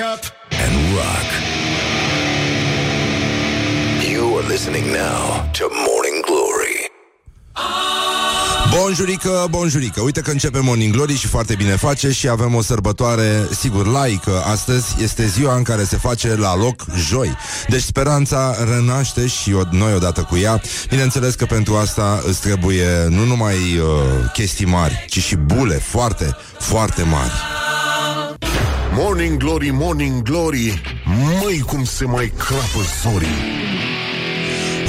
up and rock. You are listening now to Morning Glory. Bonjurică, bonjurică Uite că începe Morning Glory și foarte bine face Și avem o sărbătoare, sigur, laică Astăzi este ziua în care se face la loc joi Deci speranța renaște și o, noi odată cu ea Bineînțeles că pentru asta îți trebuie nu numai uh, chestii mari Ci și bule foarte, foarte mari Morning Glory, Morning Glory. Măi cum se mai crapă zorii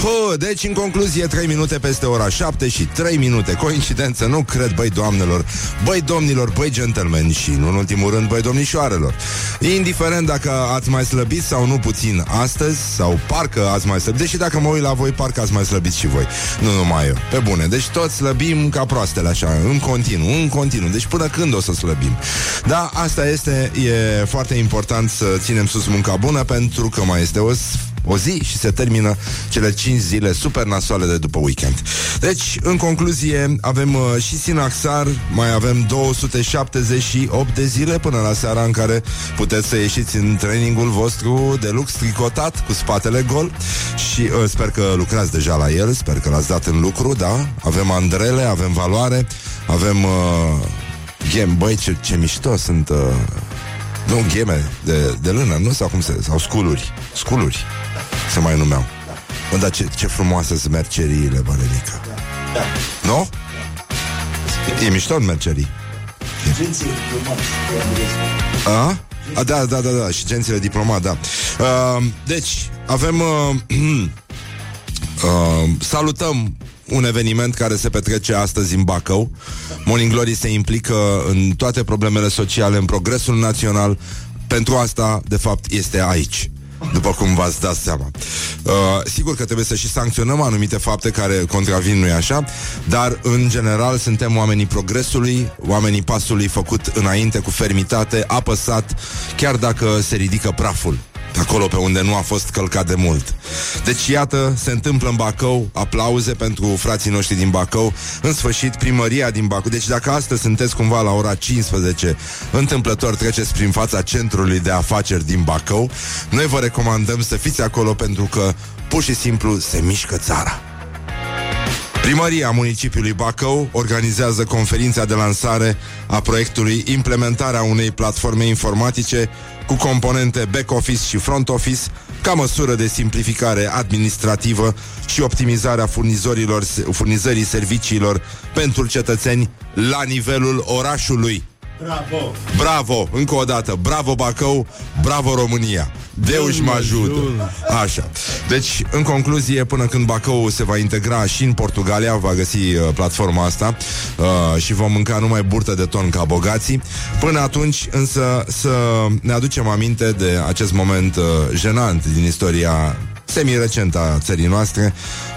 Hă, deci în concluzie 3 minute peste ora 7 și 3 minute. Coincidență, nu cred, băi doamnelor Băi domnilor, băi gentlemen Și nu în ultimul rând, băi domnișoarelor. Indiferent dacă ați mai slăbit sau nu puțin astăzi Sau parcă ați mai slăbit Deși dacă mă uit la voi, parcă ați mai slăbit și voi. Nu numai eu, pe bune. Deci toți slăbim ca proastele așa, în continuu În continuu, deci până când o să slăbim? Da, asta este, e foarte important să ținem sus munca bună Pentru că mai este o o zi și se termină cele 5 zile super nasoale de după weekend. Deci, în concluzie, avem uh, și Sinaxar, mai avem 278 de zile până la seara în care puteți să ieșiți în trainingul vostru de lux tricotat cu spatele gol și uh, sper că lucrați deja la el, sper că l-ați dat în lucru, da? Avem andrele, avem valoare, avem uh, game, băi, ce, ce mișto sunt uh, nu, gheme de, de lână, nu? Sau cum se... Sau sculuri. Sculuri se mai numeau. Bă, dar ce, ce frumoase sunt merceriile, bă, Lenica. Da. Nu? E mișto în mercerii. A? A, da, da, da, da, și gențile diplomat, da. Uh, deci, avem... Uh, uh, salutăm un eveniment care se petrece astăzi în Bacău. Morning Glory se implică în toate problemele sociale, în progresul național. Pentru asta, de fapt, este aici după cum v-ați dat seama. Uh, sigur că trebuie să și sancționăm anumite fapte care contravin, nu-i așa? Dar, în general, suntem oamenii progresului, oamenii pasului făcut înainte cu fermitate, apăsat, chiar dacă se ridică praful acolo pe unde nu a fost călcat de mult. Deci, iată, se întâmplă în Bacău, aplauze pentru frații noștri din Bacău, în sfârșit, primăria din Bacău. Deci, dacă astăzi sunteți cumva la ora 15, întâmplător treceți prin fața centrului de afaceri din Bacău, noi vă recomandăm să fiți acolo pentru că, pur și simplu, se mișcă țara. Primăria municipiului Bacău organizează conferința de lansare a proiectului Implementarea unei platforme informatice cu componente back-office și front-office ca măsură de simplificare administrativă și optimizarea furnizorilor, furnizării serviciilor pentru cetățeni la nivelul orașului. Bravo! Bravo! Încă o dată, bravo Bacău, bravo România! Deus mă ajută! Așa. Deci, în concluzie, până când Bacău se va integra și în Portugalia, va găsi uh, platforma asta uh, și vom mânca numai burtă de ton ca bogații. Până atunci, însă, să ne aducem aminte de acest moment uh, jenant din istoria semi-recentă a țării noastre,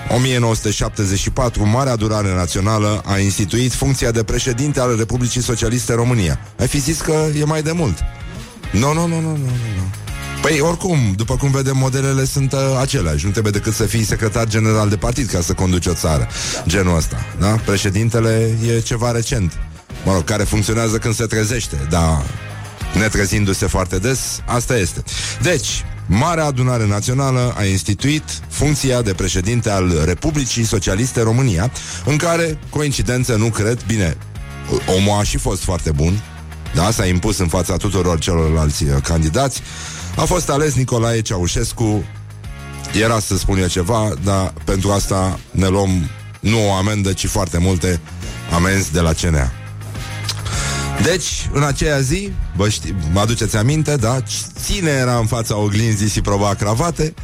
1974, Marea Adunare Națională a instituit funcția de președinte al Republicii Socialiste România. Ai fi zis că e mai de mult. Nu, no, nu, no, nu, no, nu, nu, nu. Păi oricum, după cum vedem, modelele sunt uh, aceleași. Nu trebuie decât să fii secretar general de partid ca să conduci o țară. Da. Genul ăsta. Da? Președintele e ceva recent. Mă rog, care funcționează când se trezește, dar netrezindu-se foarte des, asta este. Deci, Marea Adunare Națională a instituit funcția de președinte al Republicii Socialiste România, în care, coincidență, nu cred, bine, omul a și fost foarte bun, da, s-a impus în fața tuturor celorlalți uh, candidați, a fost ales Nicolae Ceaușescu, era să spun eu ceva, dar pentru asta ne luăm nu o amendă, ci foarte multe amenzi de la CNA. Deci, în aceea zi, vă ști, mă aduceți aminte, da? Cine era în fața oglinzii și proba cravate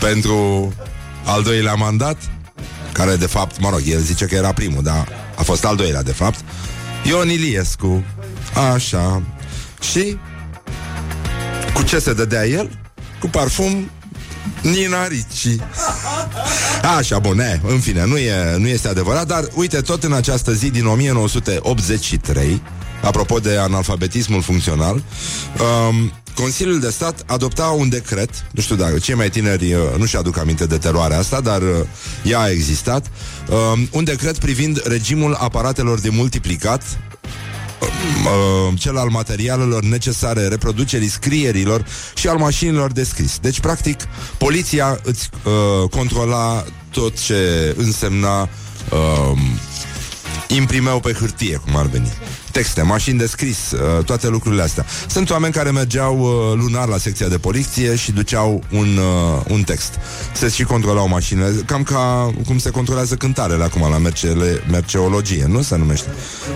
pentru al doilea mandat? Care, de fapt, mă rog, el zice că era primul, dar a fost al doilea, de fapt. Ion Iliescu. Așa. Și cu ce se dădea el? Cu parfum Nina Ricci Așa, bun, e, în fine, nu, e, nu este adevărat Dar, uite, tot în această zi din 1983 Apropo de analfabetismul funcțional um, Consiliul de Stat adopta un decret Nu știu dacă cei mai tineri uh, nu și-aduc aminte de teroarea asta Dar uh, ea a existat um, Un decret privind regimul aparatelor de multiplicat uh, cel al materialelor necesare reproducerii scrierilor și al mașinilor de scris. Deci, practic, poliția îți uh, controla tot ce însemna uh, imprimeu pe hârtie, cum ar veni texte, mașini de scris, uh, toate lucrurile astea. Sunt oameni care mergeau uh, lunar la secția de poliție și duceau un, uh, un text. Se și controlau mașinile, cam ca cum se controlează cântarele acum la mercele, merceologie, nu se numește?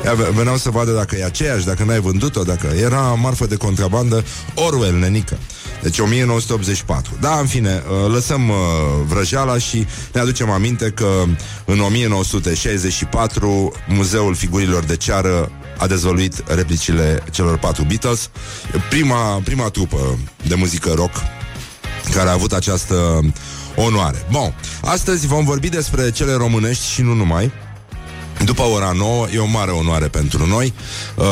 Ia, veneau să vadă dacă e aceeași, dacă n-ai vândut-o, dacă era marfă de contrabandă, Orwell, nenică. Deci 1984. Da, în fine, lăsăm vrăjeala și ne aducem aminte că în 1964 Muzeul Figurilor de Ceară a dezvăluit replicile celor patru Beatles. Prima, prima trupă de muzică rock care a avut această onoare. Bun, astăzi vom vorbi despre cele românești și nu numai. După ora 9, e o mare onoare pentru noi. Uh,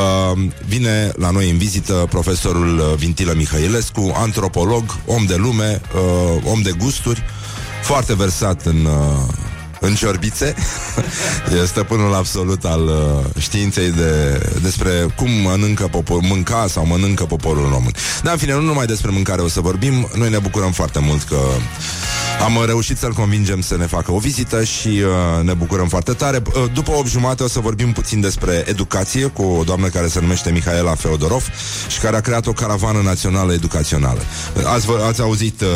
vine la noi în vizită profesorul Vintilă Mihailescu, antropolog, om de lume, uh, om de gusturi, foarte versat în uh, în ciorbițe. E stăpânul absolut al uh, științei de, despre cum mănâncă popor, mânca sau mănâncă poporul român. Dar în fine, nu numai despre mâncare o să vorbim. Noi ne bucurăm foarte mult că am reușit să-l convingem să ne facă o vizită și uh, ne bucurăm foarte tare. Uh, după 8 jumate o să vorbim puțin despre educație cu o doamnă care se numește Mihaela Feodorov și care a creat o caravană națională educațională. Ați, ați auzit uh,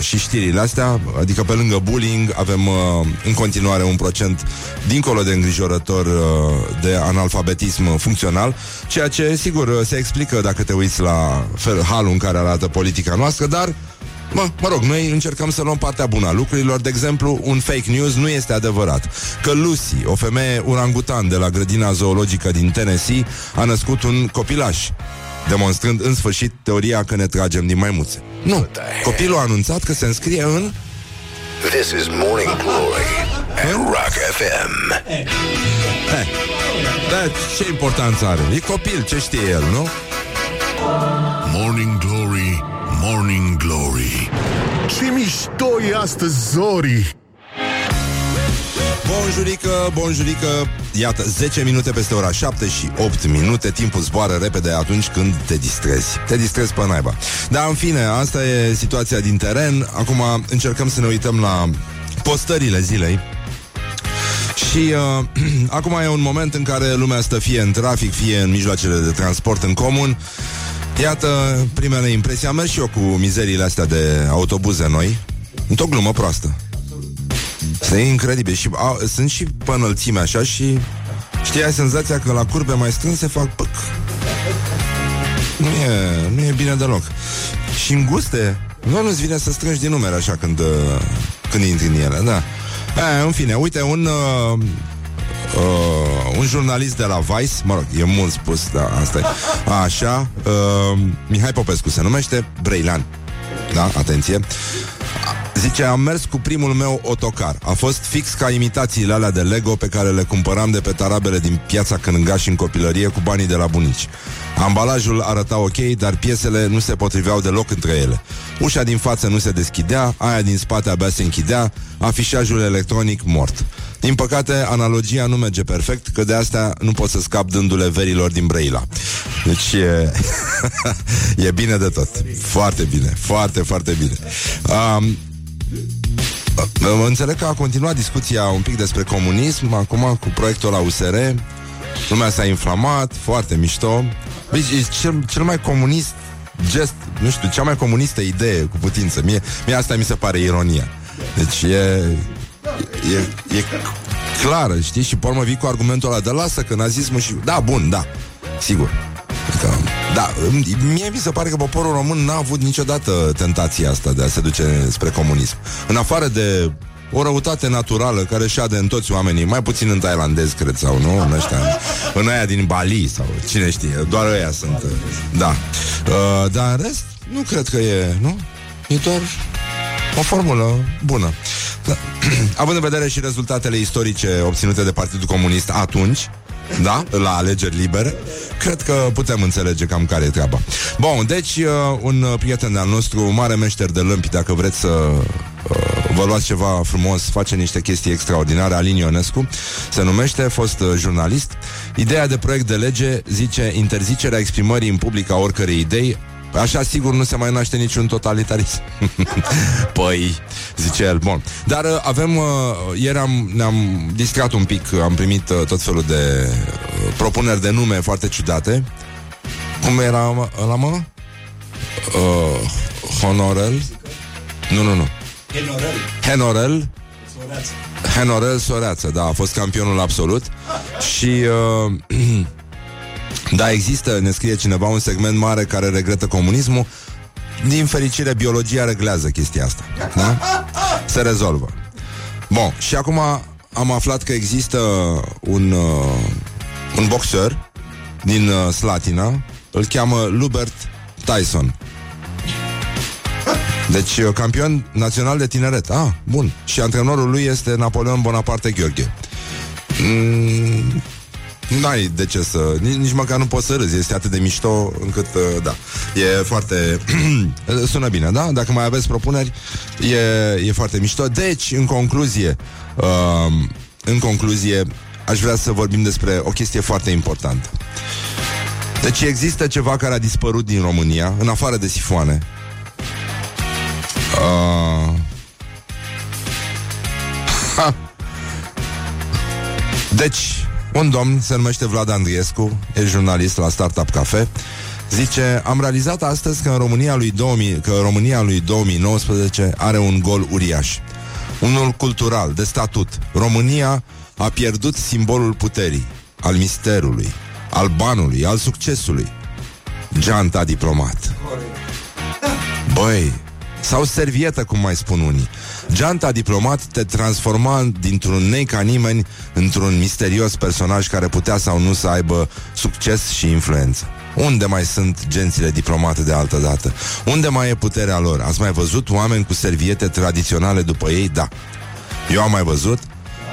și știrile astea, adică pe lângă bullying avem uh, în continuare un procent dincolo de îngrijorător uh, de analfabetism funcțional, ceea ce sigur se explică dacă te uiți la fel, halul în care arată politica noastră, dar Mă, mă rog, noi încercăm să luăm partea bună a lucrurilor. De exemplu, un fake news nu este adevărat. Că Lucy, o femeie urangutan de la grădina zoologică din Tennessee, a născut un copilaș demonstrând în sfârșit teoria că ne tragem din maimuțe. Nu, copilul a anunțat că se înscrie în... This is Morning Glory at Rock FM. Hey. Da, ce importanță are? E copil, ce știe el, nu? Morning Glory Morning Glory. Ce mișto e astăzi, Zori! Bonjurică, bonjurică. Iată, 10 minute peste ora 7 și 8 minute. Timpul zboară repede atunci când te distrezi. Te distrezi pe naiba. Dar în fine, asta e situația din teren. Acum încercăm să ne uităm la postările zilei. Și uh, acum e un moment în care lumea stă fie în trafic, fie în mijloacele de transport în comun Iată primele impresii. Am mers și eu cu mizeriile astea de autobuze noi. Într-o glumă proastă. Este incredibil. Și a, sunt și pe înălțime așa și știi, ai senzația că la curbe mai strânse fac păc. Nu e, nu e bine deloc. Și înguste, nu nu-ți vine să strângi din numere așa când, când intri în ele, da. A, în fine, uite, un uh, uh, un jurnalist de la Vice, mă rog, e mult spus, da, asta e. Așa, uh, Mihai Popescu se numește, Breilan. Da, atenție. Zice, am mers cu primul meu otocar. A fost fix ca imitațiile alea de Lego pe care le cumpăram de pe tarabele din piața Cângaș în copilărie cu banii de la bunici. Ambalajul arăta ok, dar piesele nu se potriveau deloc între ele. Ușa din față nu se deschidea, aia din spate abia se închidea, afișajul electronic mort. Din păcate, analogia nu merge perfect, că de asta nu pot să scap dându-le verilor din Brăila. Deci e, e bine de tot. Foarte bine, foarte, foarte bine. Um, Înțeleg că a continuat discuția un pic despre comunism Acum cu proiectul la USR Lumea s-a inflamat, foarte mișto Băi, e cel, cel mai comunist gest, nu știu, cea mai comunistă idee cu putință. Mie, mie asta mi se pare ironia. Deci e, e, e clară, știi? Și pe urmă vii cu argumentul ăla de lasă că nazismul și... Da, bun, da, sigur. Adică, da, mie mi se pare că poporul român n-a avut niciodată tentația asta de a se duce spre comunism. În afară de o răutate naturală care șade în toți oamenii, mai puțin în tailandez, cred, sau nu, în ăștia, în aia din Bali, sau cine știe, doar ăia sunt, da. Uh, dar în rest, nu cred că e, nu? E doar o formulă bună. Da. Având în vedere și rezultatele istorice obținute de Partidul Comunist atunci, da? La alegeri libere Cred că putem înțelege cam care e treaba Bun, deci uh, un prieten de-al nostru Mare meșter de lămpi Dacă vreți să uh, vă luați ceva frumos Face niște chestii extraordinare Alin Ionescu se numește, fost uh, jurnalist Ideea de proiect de lege zice interzicerea exprimării în public a oricărei idei Așa sigur nu se mai naște niciun totalitarism. Păi, zice el Bun, dar uh, avem uh, Ieri am, ne-am distrat un pic Am primit uh, tot felul de uh, Propuneri de nume foarte ciudate. Cum era la mă? Uh, honorel? Nu, nu, nu. Henorel. Henorel? Soreață. Henorel Soreață, da, a fost campionul absolut. Și uh, Da, există, ne scrie cineva Un segment mare care regretă comunismul Din fericire, biologia reglează chestia asta da? Se rezolvă Bun, și acum am aflat că există un, uh, un boxer din uh, Slatina, îl cheamă Lubert Tyson. Deci, uh, campion național de tineret. Ah, bun. Și antrenorul lui este Napoleon Bonaparte Gheorghe. Mm, N-ai de ce să... Nici, nici măcar nu poți să râzi Este atât de mișto încât, uh, da E foarte... Sună bine, da? Dacă mai aveți propuneri E, e foarte mișto Deci, în concluzie uh, În concluzie Aș vrea să vorbim despre o chestie foarte importantă Deci există ceva care a dispărut din România În afară de sifoane uh, ha. Deci un domn se numește Vlad Andriescu, e jurnalist la Startup Cafe, Zice, am realizat astăzi că în România lui 2000, că România lui 2019 are un gol uriaș. Unul cultural, de statut. România a pierdut simbolul puterii, al misterului, al banului, al succesului. Geanta diplomat. Băi, sau servietă, cum mai spun unii. Geanta diplomat te transforma dintr-un nei ca nimeni într-un misterios personaj care putea sau nu să aibă succes și influență. Unde mai sunt gențile diplomate de altă dată? Unde mai e puterea lor? Ați mai văzut oameni cu serviete tradiționale după ei? Da. Eu am mai văzut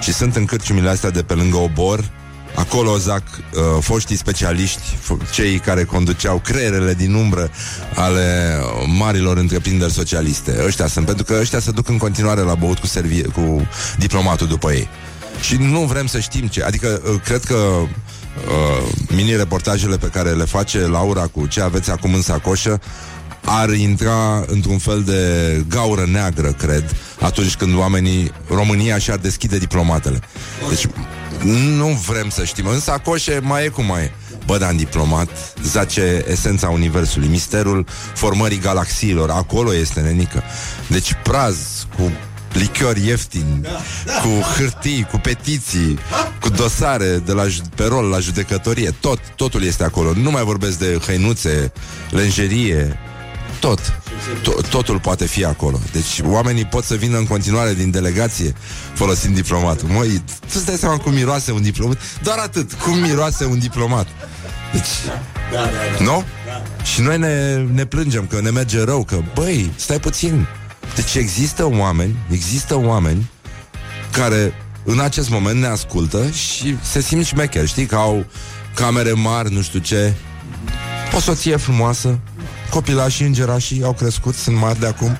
și sunt în cârciumile astea de pe lângă obor Acolo zac uh, foștii specialiști, f- cei care conduceau creierele din umbră ale uh, marilor întreprinderi socialiste. Ăștia sunt, pentru că ăștia se duc în continuare la băut cu, servie, cu diplomatul după ei. Și nu vrem să știm ce. Adică, uh, cred că uh, mini-reportajele pe care le face Laura cu ce aveți acum în sacoșă ar intra într-un fel de gaură neagră, cred, atunci când oamenii, România și-ar deschide diplomatele. Deci nu vrem să știm. În sacoșe mai e cum mai e. Bă, dar în diplomat zace esența universului, misterul formării galaxiilor. Acolo este nenică. Deci praz cu lichior ieftin, cu hârtii, cu petiții, cu dosare de la ju- pe rol la judecătorie. Tot, totul este acolo. Nu mai vorbesc de hăinuțe, lenjerie, tot. To- totul poate fi acolo. Deci oamenii pot să vină în continuare din delegație folosind diplomatul. Măi, tu îți dai seama cum miroase un diplomat? Doar atât, cum miroase un diplomat. Deci, Da, da, da. nu? Și noi ne, ne plângem că ne merge rău, că, băi, stai puțin. Deci există oameni, există oameni care în acest moment ne ascultă și se simt șmecheri, știi, că au camere mari, nu știu ce, o soție frumoasă, copilașii, îngerașii au crescut, sunt mari de acum.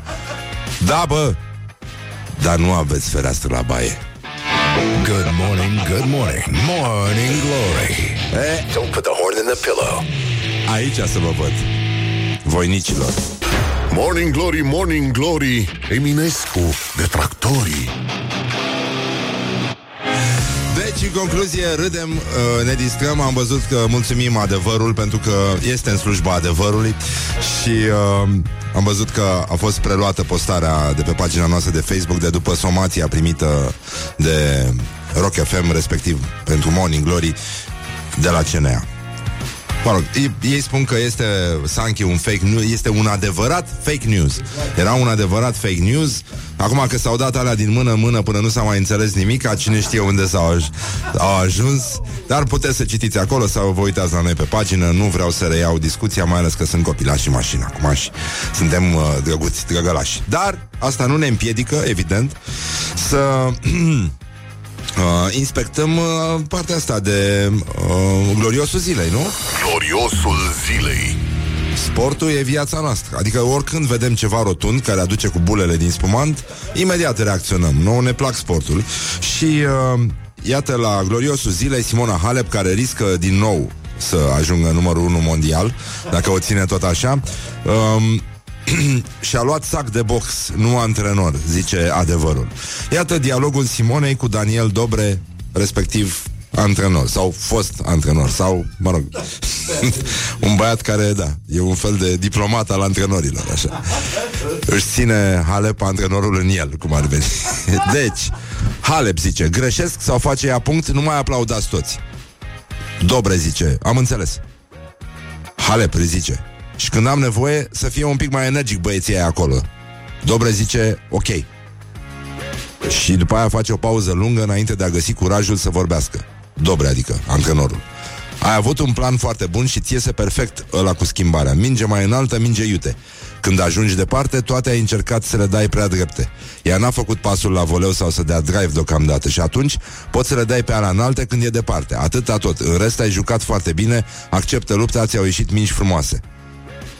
Da, bă, dar nu aveți fereastră la baie. Good morning, good morning. Morning Glory. E, Don't put the horn in the pillow. aici să vă văd. Voinicilor. Morning Glory, Morning Glory Eminescu, detractorii Deci, în concluzie, râdem, uh, ne distrăm. Am văzut că mulțumim adevărul Pentru că este în slujba adevărului. Și uh, am văzut că a fost preluată postarea De pe pagina noastră de Facebook De după somația primită de Rock FM Respectiv pentru Morning Glory De la CNA Mă rog, ei, ei spun că este Sanchi un fake news, este un adevărat fake news. Era un adevărat fake news. Acum că s-au dat alea din mână în mână până nu s-a mai înțeles nimic, cine știe unde s-au aj- au ajuns. Dar puteți să citiți acolo sau vă uitați la noi pe pagină. Nu vreau să reiau discuția, mai ales că sunt copilași în mașină acum și suntem uh, drăguți, drăgălași. Dar asta nu ne împiedică, evident, să uh, inspectăm uh, partea asta de uh, gloriosul zilei, nu? Gloriosul zilei Sportul e viața noastră Adică oricând vedem ceva rotund Care aduce cu bulele din spumant Imediat reacționăm Nouă ne plac sportul Și uh, iată la gloriosul zilei Simona Halep, care riscă din nou să ajungă numărul 1 mondial, dacă o ține tot așa. Um, și-a luat sac de box, nu antrenor, zice adevărul. Iată dialogul Simonei cu Daniel Dobre, respectiv antrenor sau fost antrenor sau, mă rog, un băiat care, da, e un fel de diplomat al antrenorilor, așa. Își ține Halep antrenorul în el, cum ar veni. Deci, Halep zice, greșesc sau face ea punct, nu mai aplaudați toți. Dobre zice, am înțeles. Halep zice, și când am nevoie să fie un pic mai energic băieții acolo. Dobre zice, ok. Și după aia face o pauză lungă înainte de a găsi curajul să vorbească. Dobre, adică, antrenorul. Ai avut un plan foarte bun și ți iese perfect ăla cu schimbarea. Minge mai înaltă, minge iute. Când ajungi departe, toate ai încercat să le dai prea drepte. Ea n-a făcut pasul la voleu sau să dea drive deocamdată și atunci poți să le dai pe ala înalte când e departe. Atâta tot. În rest ai jucat foarte bine, acceptă lupta, ți-au ieșit mingi frumoase.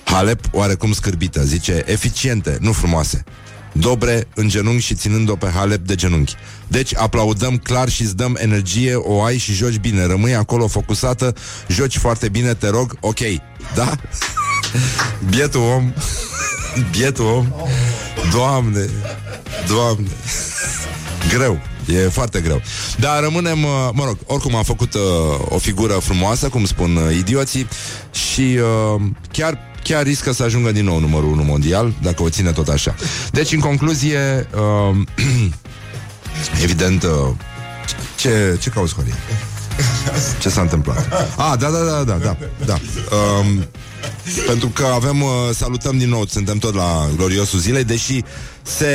Halep, oarecum scârbită, zice, eficiente, nu frumoase. Dobre în genunchi și ținând-o pe Halep de genunchi. Deci aplaudăm clar și îți dăm energie, o ai și joci bine. Rămâi acolo focusată, joci foarte bine, te rog, ok. Da? Bietul om, bietul om, Doamne, Doamne, greu. E foarte greu. Dar rămânem, uh, mă rog, oricum a făcut uh, o figură frumoasă, cum spun uh, idioții, și uh, chiar chiar riscă să ajungă din nou numărul 1 mondial, dacă o ține tot așa. Deci, în concluzie, uh, evident, uh, ce, ce cauți, Horia? Ce s-a întâmplat? Ah, da, da, da, da, da, da. Um, pentru că avem, uh, salutăm din nou, suntem tot la gloriosul zilei, deși se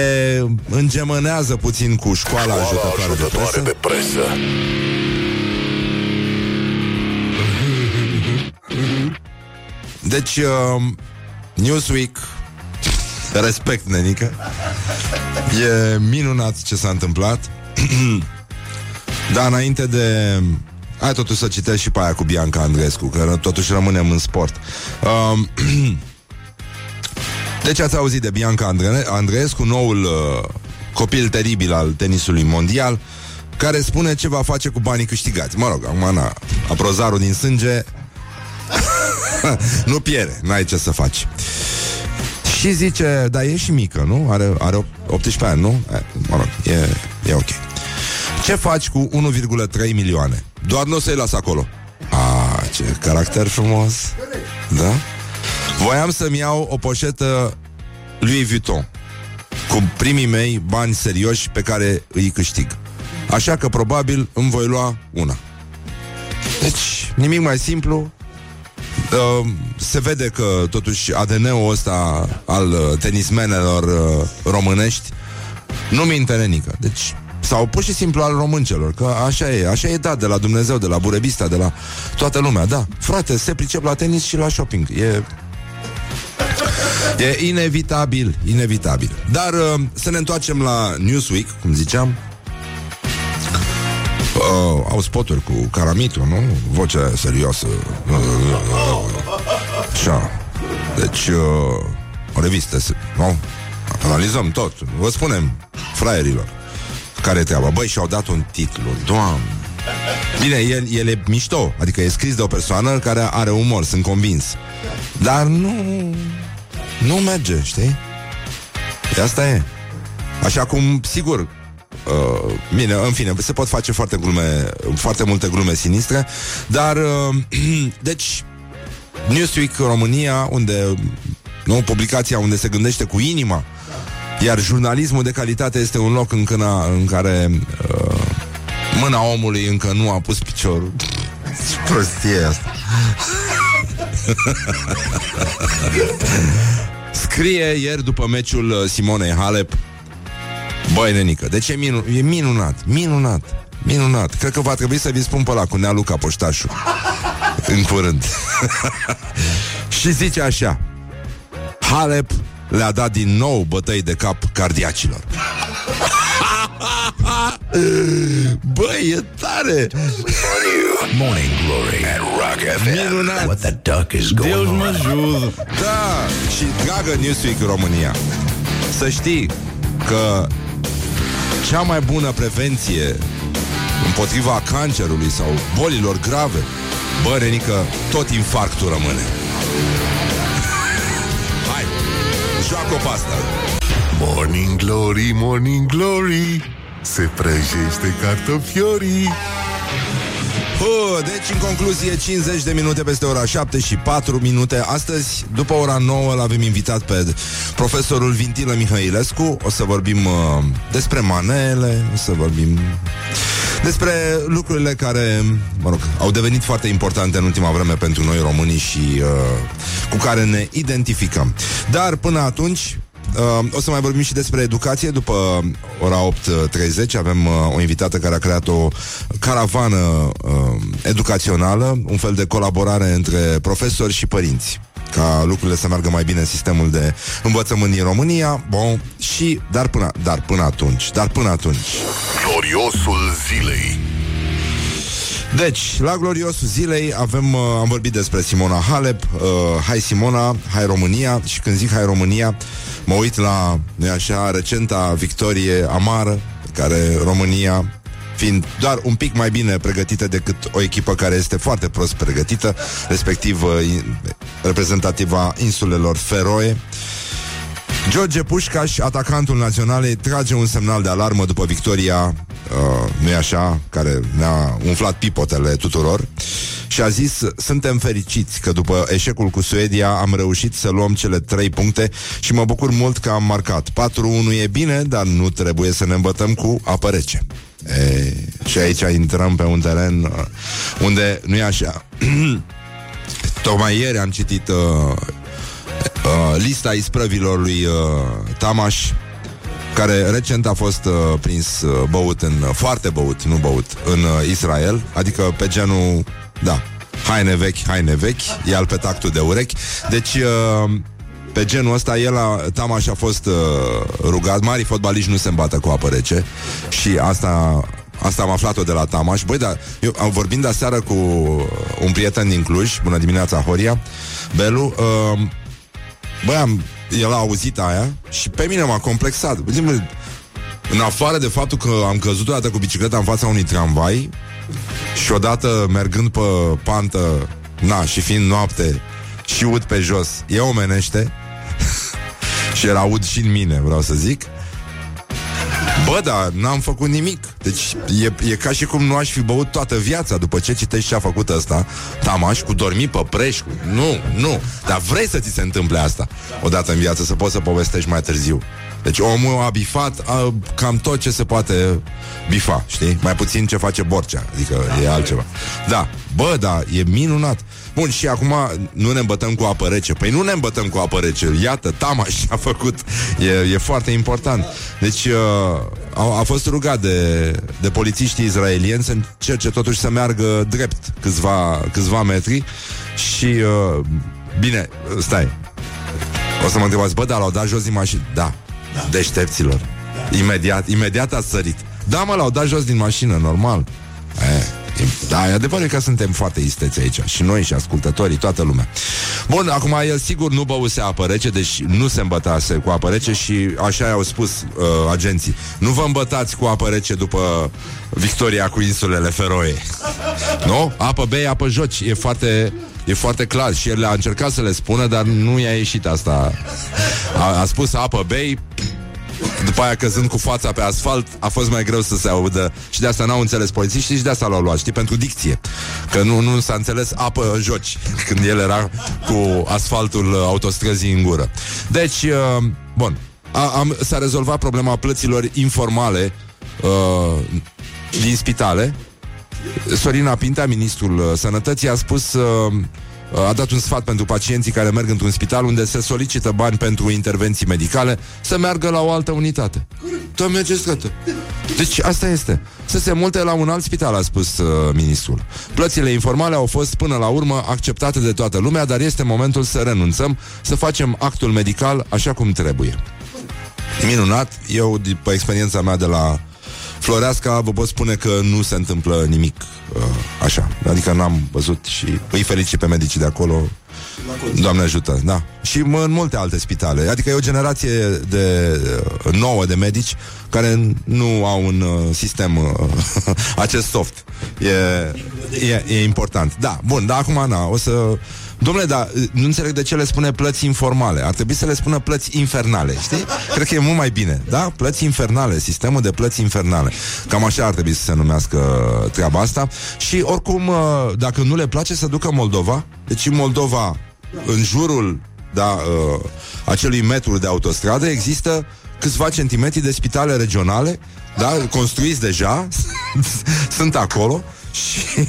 îngemânează puțin cu școala, Școala ajutătoare, ajutătoare de presă. de presă. Deci, uh, Newsweek Respect, nenică. E minunat ce s-a întâmplat. Dar înainte de Hai totuși să citesc și pe aia cu Bianca Andreescu Că totuși rămânem în sport. Uh, Deci ați auzit de Bianca Andre- Andreescu Noul uh, copil teribil al tenisului mondial Care spune ce va face cu banii câștigați. Mă rog, acum na, aprozarul din sânge nu pierde, n-ai ce să faci. Și zice, dar e și mică, nu? Are, are 18 ani, nu? E, mă rog, e, e ok. Ce faci cu 1,3 milioane? Doar nu o să-i las acolo. A, ce caracter frumos. Da? Voiam să-mi iau o poșetă Louis Vuitton cu primii mei bani serioși pe care îi câștig. Așa că probabil îmi voi lua una. Deci, nimic mai simplu, Uh, se vede că totuși ADN-ul ăsta al uh, tenismenelor uh, românești nu minte nenică. Deci sau pur și simplu al româncelor, că așa e, așa e dat de la Dumnezeu, de la Burebista, de la toată lumea, da. Frate, se pricep la tenis și la shopping. E E inevitabil, inevitabil. Dar uh, să ne întoarcem la Newsweek, cum ziceam. Uh, au spoturi cu Caramitu, nu? Vocea serioasă. Așa. Deci, uh, o revistă, se- nu? Analizăm tot. Vă spunem, fraierilor, care e treaba. Băi, și-au dat un titlu. Doamne! Bine, el, el e mișto, adică e scris de o persoană care are umor, sunt convins. Dar nu... Nu merge, știi? E Asta e. Așa cum, sigur, uh, bine, în fine, se pot face foarte glume, foarte multe glume sinistre, dar, uh, deci, Newsweek România, unde, nu, publicația unde se gândește cu inima, iar jurnalismul de calitate este un loc în, câna, în care uh, mâna omului încă nu a pus piciorul. Ce prostie e asta. Scrie ieri după meciul uh, Simonei Halep Băi, nenică, deci e, minu- e minunat, minunat, minunat Cred că va trebui să vi spun pe ăla cu Nea Luca Poștașul În curând Și zice așa Halep le-a dat din nou bătăi de cap cardiacilor Băi, e tare Morning Glory at Rock FM. Minunat. What the duck is going Deus on? mă ajută. Da, și dragă Newsweek România Să știi că cea mai bună prevenție împotriva cancerului sau bolilor grave, bă, Renică, tot infarctul rămâne. Hai, joacă-o pe asta. Morning Glory, Morning Glory Se prăjește cartofiorii Uh, deci, în concluzie, 50 de minute peste ora 7 și 4 minute. Astăzi, după ora 9, l-avem invitat pe profesorul Vintilă Mihailescu. O să vorbim uh, despre manele, o să vorbim despre lucrurile care, mă rog, au devenit foarte importante în ultima vreme pentru noi românii și uh, cu care ne identificăm. Dar până atunci, Uh, o să mai vorbim și despre educație După ora 8.30 Avem uh, o invitată care a creat o Caravană uh, educațională Un fel de colaborare Între profesori și părinți ca lucrurile să meargă mai bine în sistemul de învățământ din România. Bun, și dar până, dar până atunci, dar până atunci. Gloriosul zilei deci, la gloriosul zilei avem, uh, am vorbit despre Simona Halep, uh, Hai Simona, Hai România și când zic Hai România, mă uit la, nu așa, recenta victorie amară care România fiind doar un pic mai bine pregătită decât o echipă care este foarte prost pregătită, respectiv uh, reprezentativa insulelor Feroe. George Pușcaș, atacantul naționalei, trage un semnal de alarmă după victoria, uh, nu așa, care ne-a umflat pipotele tuturor și a zis, suntem fericiți că după eșecul cu Suedia am reușit să luăm cele trei puncte și mă bucur mult că am marcat. 4-1 e bine, dar nu trebuie să ne îmbătăm cu apă rece. E, și aici intrăm pe un teren uh, unde nu e așa. Tocmai ieri am citit uh, uh, lista isprăvilor lui uh, Tamaș, care recent a fost uh, prins uh, băut în, uh, foarte băut, nu băut, în uh, Israel, adică pe genul, da, haine vechi, haine vechi, e al pe tactul de urechi. Deci, uh, pe genul ăsta, el a, Tamaș a fost uh, rugat, mari fotbaliști nu se îmbată cu apă rece. Și asta Asta am aflat-o de la Tamaș. Băi, dar eu am vorbind aseară cu un prieten din Cluj, bună dimineața, Horia, Belu, uh, băi, am, el a auzit aia și pe mine m-a complexat. În afară de faptul că am căzut odată cu bicicleta în fața unui tramvai și odată mergând pe pantă, na, și fiind noapte și ud pe jos, e omenește și era ud și în mine, vreau să zic. Bă, da, n-am făcut nimic Deci e, e ca și cum nu aș fi băut toată viața După ce citești ce a făcut ăsta Tamaș cu dormi pe preș cu... Nu, nu Dar vrei să ți se întâmple asta Odată în viață, să poți să povestești mai târziu deci omul a bifat a, cam tot ce se poate bifa, știi? Mai puțin ce face Borcea, adică e altceva. Da, bă, da, e minunat. Bun, și acum nu ne îmbătăm cu apă rece. Păi nu ne îmbătăm cu apă rece. Iată, Tamaș a făcut. E, e foarte important. Deci uh, a, a fost rugat de, de polițiștii izraelieni să încerce totuși să meargă drept câțiva, câțiva metri și uh, bine, stai. O să mă întrebați, bă, dar l-au dat jos din mașină. Da, da. deștepților. Da. Imediat, imediat a sărit. Da, mă, l-au dat jos din mașină, normal. E, da, e adevărat că suntem foarte isteți aici Și noi și ascultătorii, toată lumea. Bun, acum el sigur nu băuse apă rece Deci nu se îmbătase cu apă rece Și așa au spus uh, agenții. Nu vă îmbătați cu apă rece după Victoria cu insulele Feroe. Nu? Apă bei, apă joci. E foarte, e foarte clar. Și el a încercat să le spună Dar nu i-a ieșit asta. A, a spus apă bei după aia căzând cu fața pe asfalt A fost mai greu să se audă. Și de asta n-au înțeles polițiștii și de asta l-au luat Știi, pentru dicție. Că nu, nu s-a înțeles apă joci Când el era cu asfaltul autostrăzii în gură. Deci, uh, bun. A, am, S-a rezolvat problema plăților informale uh, Din spitale. Sorina Pinta, ministrul uh, sănătății A spus... Uh, a dat un sfat pentru pacienții care merg într-un spital unde se solicită bani pentru intervenții medicale să meargă la o altă unitate. Doamne mergeți Deci asta este. Să se multe la un alt spital, a spus uh, ministrul. Plățile informale au fost până la urmă acceptate de toată lumea, dar este momentul să renunțăm, să facem actul medical așa cum trebuie. Minunat, eu, după experiența mea de la Floreasca, vă pot spune că nu se întâmplă nimic uh, așa. Adică n-am văzut și îi felicit pe medicii de acolo. Doamne ajută, da. Și mă, în multe alte spitale. Adică e o generație de uh, nouă de medici care nu au un uh, sistem uh, acest soft. E, e, e important. Da, bun, dar acum, na, o să... Domnule, dar uh, nu înțeleg de ce le spune plăți informale. Ar trebui să le spună plăți infernale, știi? Cred că e mult mai bine, da? Plăți infernale, sistemul de plăți infernale. Cam așa ar trebui să se numească treaba asta. Și oricum, uh, dacă nu le place, să ducă Moldova. Deci în Moldova, în jurul da, uh, acelui metru de autostradă, există câțiva centimetri de spitale regionale, da, construiți deja, sunt acolo și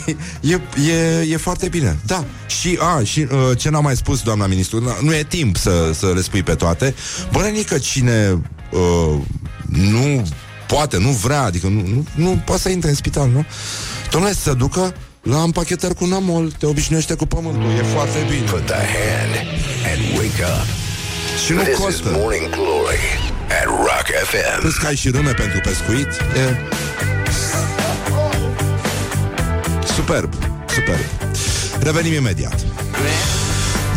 e, e, e foarte bine. Da. Și, a, și uh, ce n-a mai spus doamna ministru, n- nu e timp să, să le spui pe toate. Bănenică cine uh, nu poate, nu vrea, adică nu, nu, nu poate să intre în spital, nu? Domnule, să ducă la împachetări cu namol, te obișnuiește cu pământul, e foarte bine. Put the hand and wake up. Și nu This is costă. Morning Glory at Rock FM. Plus că ai și râme pentru pescuit e... Superb, superb. Revenim imediat.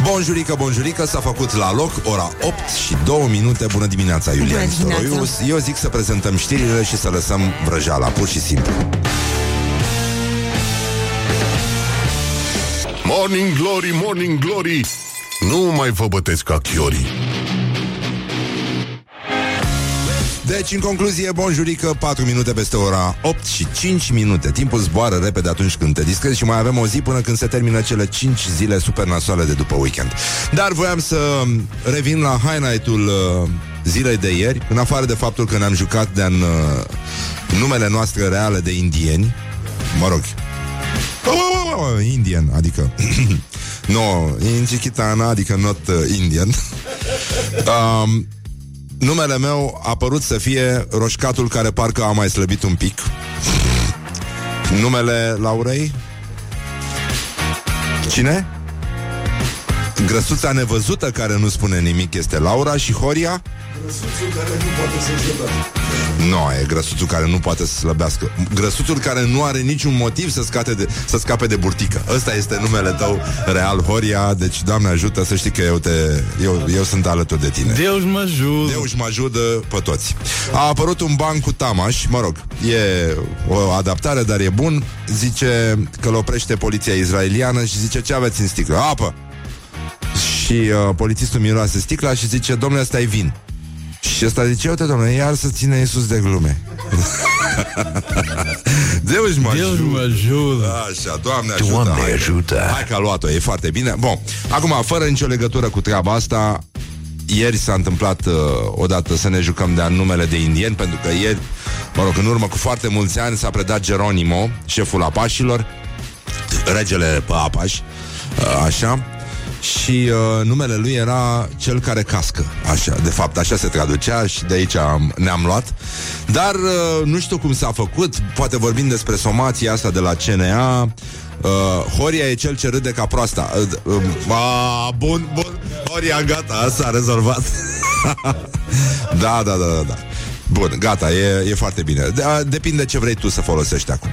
Bonjurică, bonjurică, s-a făcut la loc ora 8 și 2 minute. Bună dimineața, Iulian Bună dimineața. Storoiu Eu zic să prezentăm știrile și să lăsăm vrăjeala, pur și simplu. Morning Glory, Morning Glory. Nu mai vă bătesc ca chiorii Deci, în concluzie, bonjurică, 4 minute peste ora 8 și 5 minute. Timpul zboară repede atunci când te distrezi Și mai avem o zi până când se termină cele 5 zile super nasoale de după weekend. Dar voiam să revin la highlight-ul uh, zilei de ieri În afară de faptul că ne-am jucat de în uh, numele noastre reale de indieni. Mă rog. Indian, adică No, Inchikitana, adică not uh, Indian. Um, Numele meu a părut să fie roșcatul care parcă a mai slăbit un pic. Numele Laurei? Cine? Grăsuța nevăzută care nu spune nimic este Laura și Horia? Nu, e grăsuțul care nu poate să slăbească Grăsuțul care nu are niciun motiv să, scate de, să scape de burtică Ăsta este numele tău real, Horia Deci, Doamne ajută să știi că eu, te, eu, eu sunt alături de tine Deus mă ajută. Deus mă ajută pe toți. A apărut un ban cu Tamaș, mă rog, e o adaptare, dar e bun. Zice că îl oprește poliția israeliană și zice ce aveți în sticlă? Apă! Și uh, polițistul miroase sticla și zice, domnule, ăsta e vin. Și ăsta zice, uite, domnule, iar să ține Iisus de glume. Deus mă Deus ajută. mă ajută. Așa, Doamne ajută Doamne haide. ajută. Hai că a luat-o, e foarte bine Bun, acum, fără nicio legătură cu treaba asta Ieri s-a întâmplat uh, odată să ne jucăm de numele de indieni Pentru că ieri, mă rog, în urmă cu foarte mulți ani S-a predat Geronimo, șeful apașilor Regele pe apași uh, Așa și uh, numele lui era cel care cască. Așa, de fapt așa se traducea Și de aici am, ne-am luat. Dar uh, nu știu cum s-a făcut. Poate vorbim despre somația asta de la CNA uh, Horia e cel ce râde ca proasta. Uh, uh, a, Bun, bun. Horia, gata, s-a rezolvat. Da, da, da, da, da. Bun, gata, e, e foarte bine. De, Depinde ce vrei tu să folosești acum.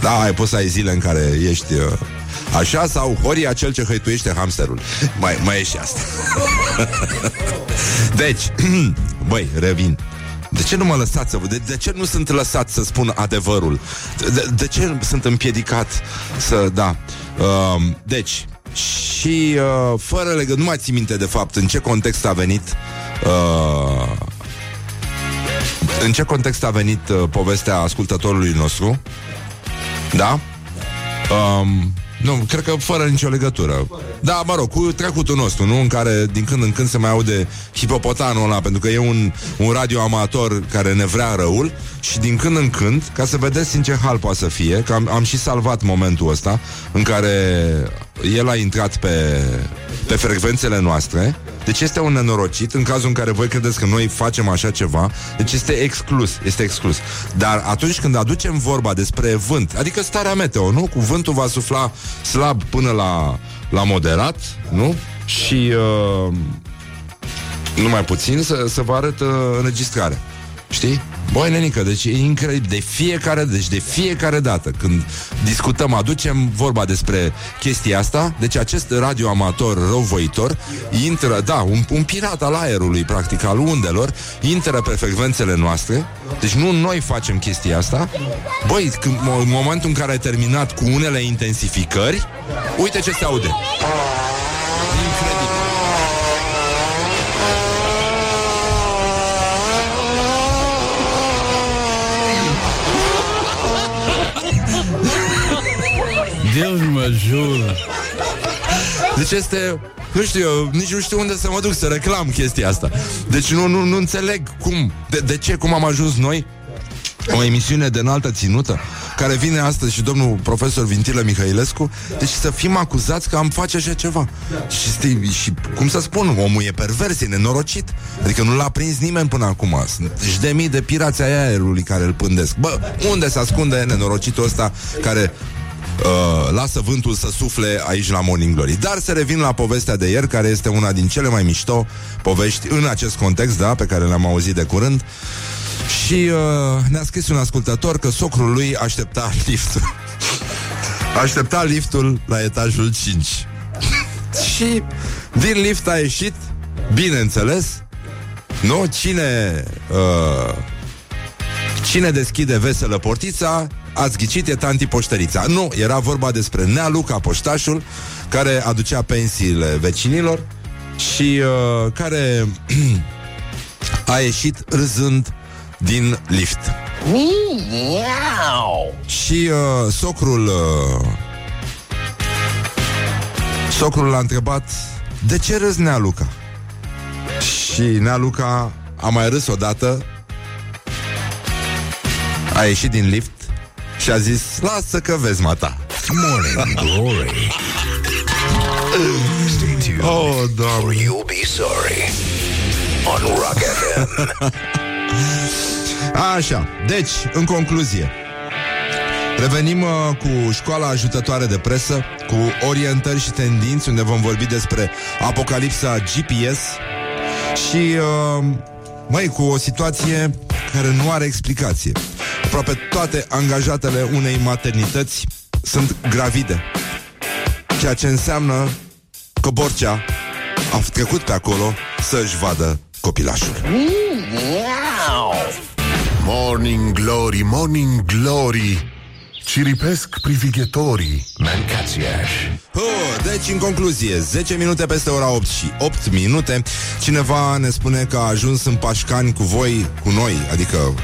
Da, ai poți să ai zile în care ești uh, Așa sau Horia cel ce hăituiește hamsterul Mai, mai e și asta Deci Băi, revin de ce nu mă lăsați să de, de ce nu sunt lăsat să spun adevărul? De, de ce sunt împiedicat să... Da. Uh, deci, și uh, fără legătură, nu mai țin minte de fapt în ce context a venit uh, în ce context a venit uh, povestea ascultătorului nostru? Da? Um, nu, cred că fără nicio legătură. Da, mă rog, cu trecutul nostru, nu? În care din când în când se mai aude hipopotanul ăla, pentru că e un, un radio amator care ne vrea răul și din când în când, ca să vedeți în ce hal poate să fie, că am, am și salvat momentul ăsta în care el a intrat pe, pe frecvențele noastre, deci este un nenorocit în cazul în care voi credeți că noi facem așa ceva, deci este exclus, este exclus. Dar atunci când aducem vorba despre vânt, adică starea meteo, nu? Cu vântul va sufla slab până la, la moderat, nu? Și uh, numai puțin să, să vă arăt uh, înregistrarea. Știi? Băi, nenică, deci e incredibil. De fiecare, deci de fiecare dată când discutăm, aducem vorba despre chestia asta, deci acest radioamator răuvoitor intră, da, un, un pirat al aerului, practic, al undelor, intră pe frecvențele noastre, deci nu noi facem chestia asta. Băi, când, în momentul în care ai terminat cu unele intensificări, uite ce se aude. Deus mă jur. Deci este, nu știu, eu nici nu știu unde să mă duc să reclam chestia asta. Deci nu, nu, nu înțeleg cum, de, de ce, cum am ajuns noi o emisiune de înaltă ținută care vine astăzi și domnul profesor Vintilă Mihailescu, deci să fim acuzați că am face așa ceva. Și, stii, și cum să spun, omul e pervers, e nenorocit. Adică nu l-a prins nimeni până acum. Sunt și de mii de pirații ai aerului care îl pândesc. Bă, unde se ascunde nenorocitul ăsta care Uh, lasă vântul să sufle aici la Morning Glory. Dar să revin la povestea de ieri, care este una din cele mai mișto povești în acest context, da, pe care le-am auzit de curând. Și uh, ne-a scris un ascultător că socrul lui aștepta liftul. aștepta liftul la etajul 5. și din lift a ieșit, bineînțeles, nu? Cine uh, Cine deschide veselă portița Ați ghicit, e tanti poștărița. Nu, era vorba despre Nea Luca Poștașul Care aducea pensiile vecinilor Și uh, care A ieșit râzând din lift. Și uh, socrul uh, Socrul l-a întrebat De ce râzi Nea Luca? Și Nea Luca a mai râs odată a ieșit din lift și a zis, lasă că vezi mata. Morning Glory. Stay tuned. Oh, Or doamne. you'll be sorry. On Rock FM. Așa, deci, în concluzie, revenim uh, cu școala ajutătoare de presă, cu orientări și tendinți, unde vom vorbi despre apocalipsa GPS și, uh, măi, cu o situație care nu are explicație. Aproape toate angajatele unei maternități sunt gravide. Ceea ce înseamnă că Borcea a trecut pe acolo să-și vadă copilașul. Morning Glory, Morning Glory Ciripesc privighetorii Mancațiaș. Oh, deci, în concluzie, 10 minute peste ora 8 și 8 minute, cineva ne spune că a ajuns în Pașcani cu voi, cu noi, adică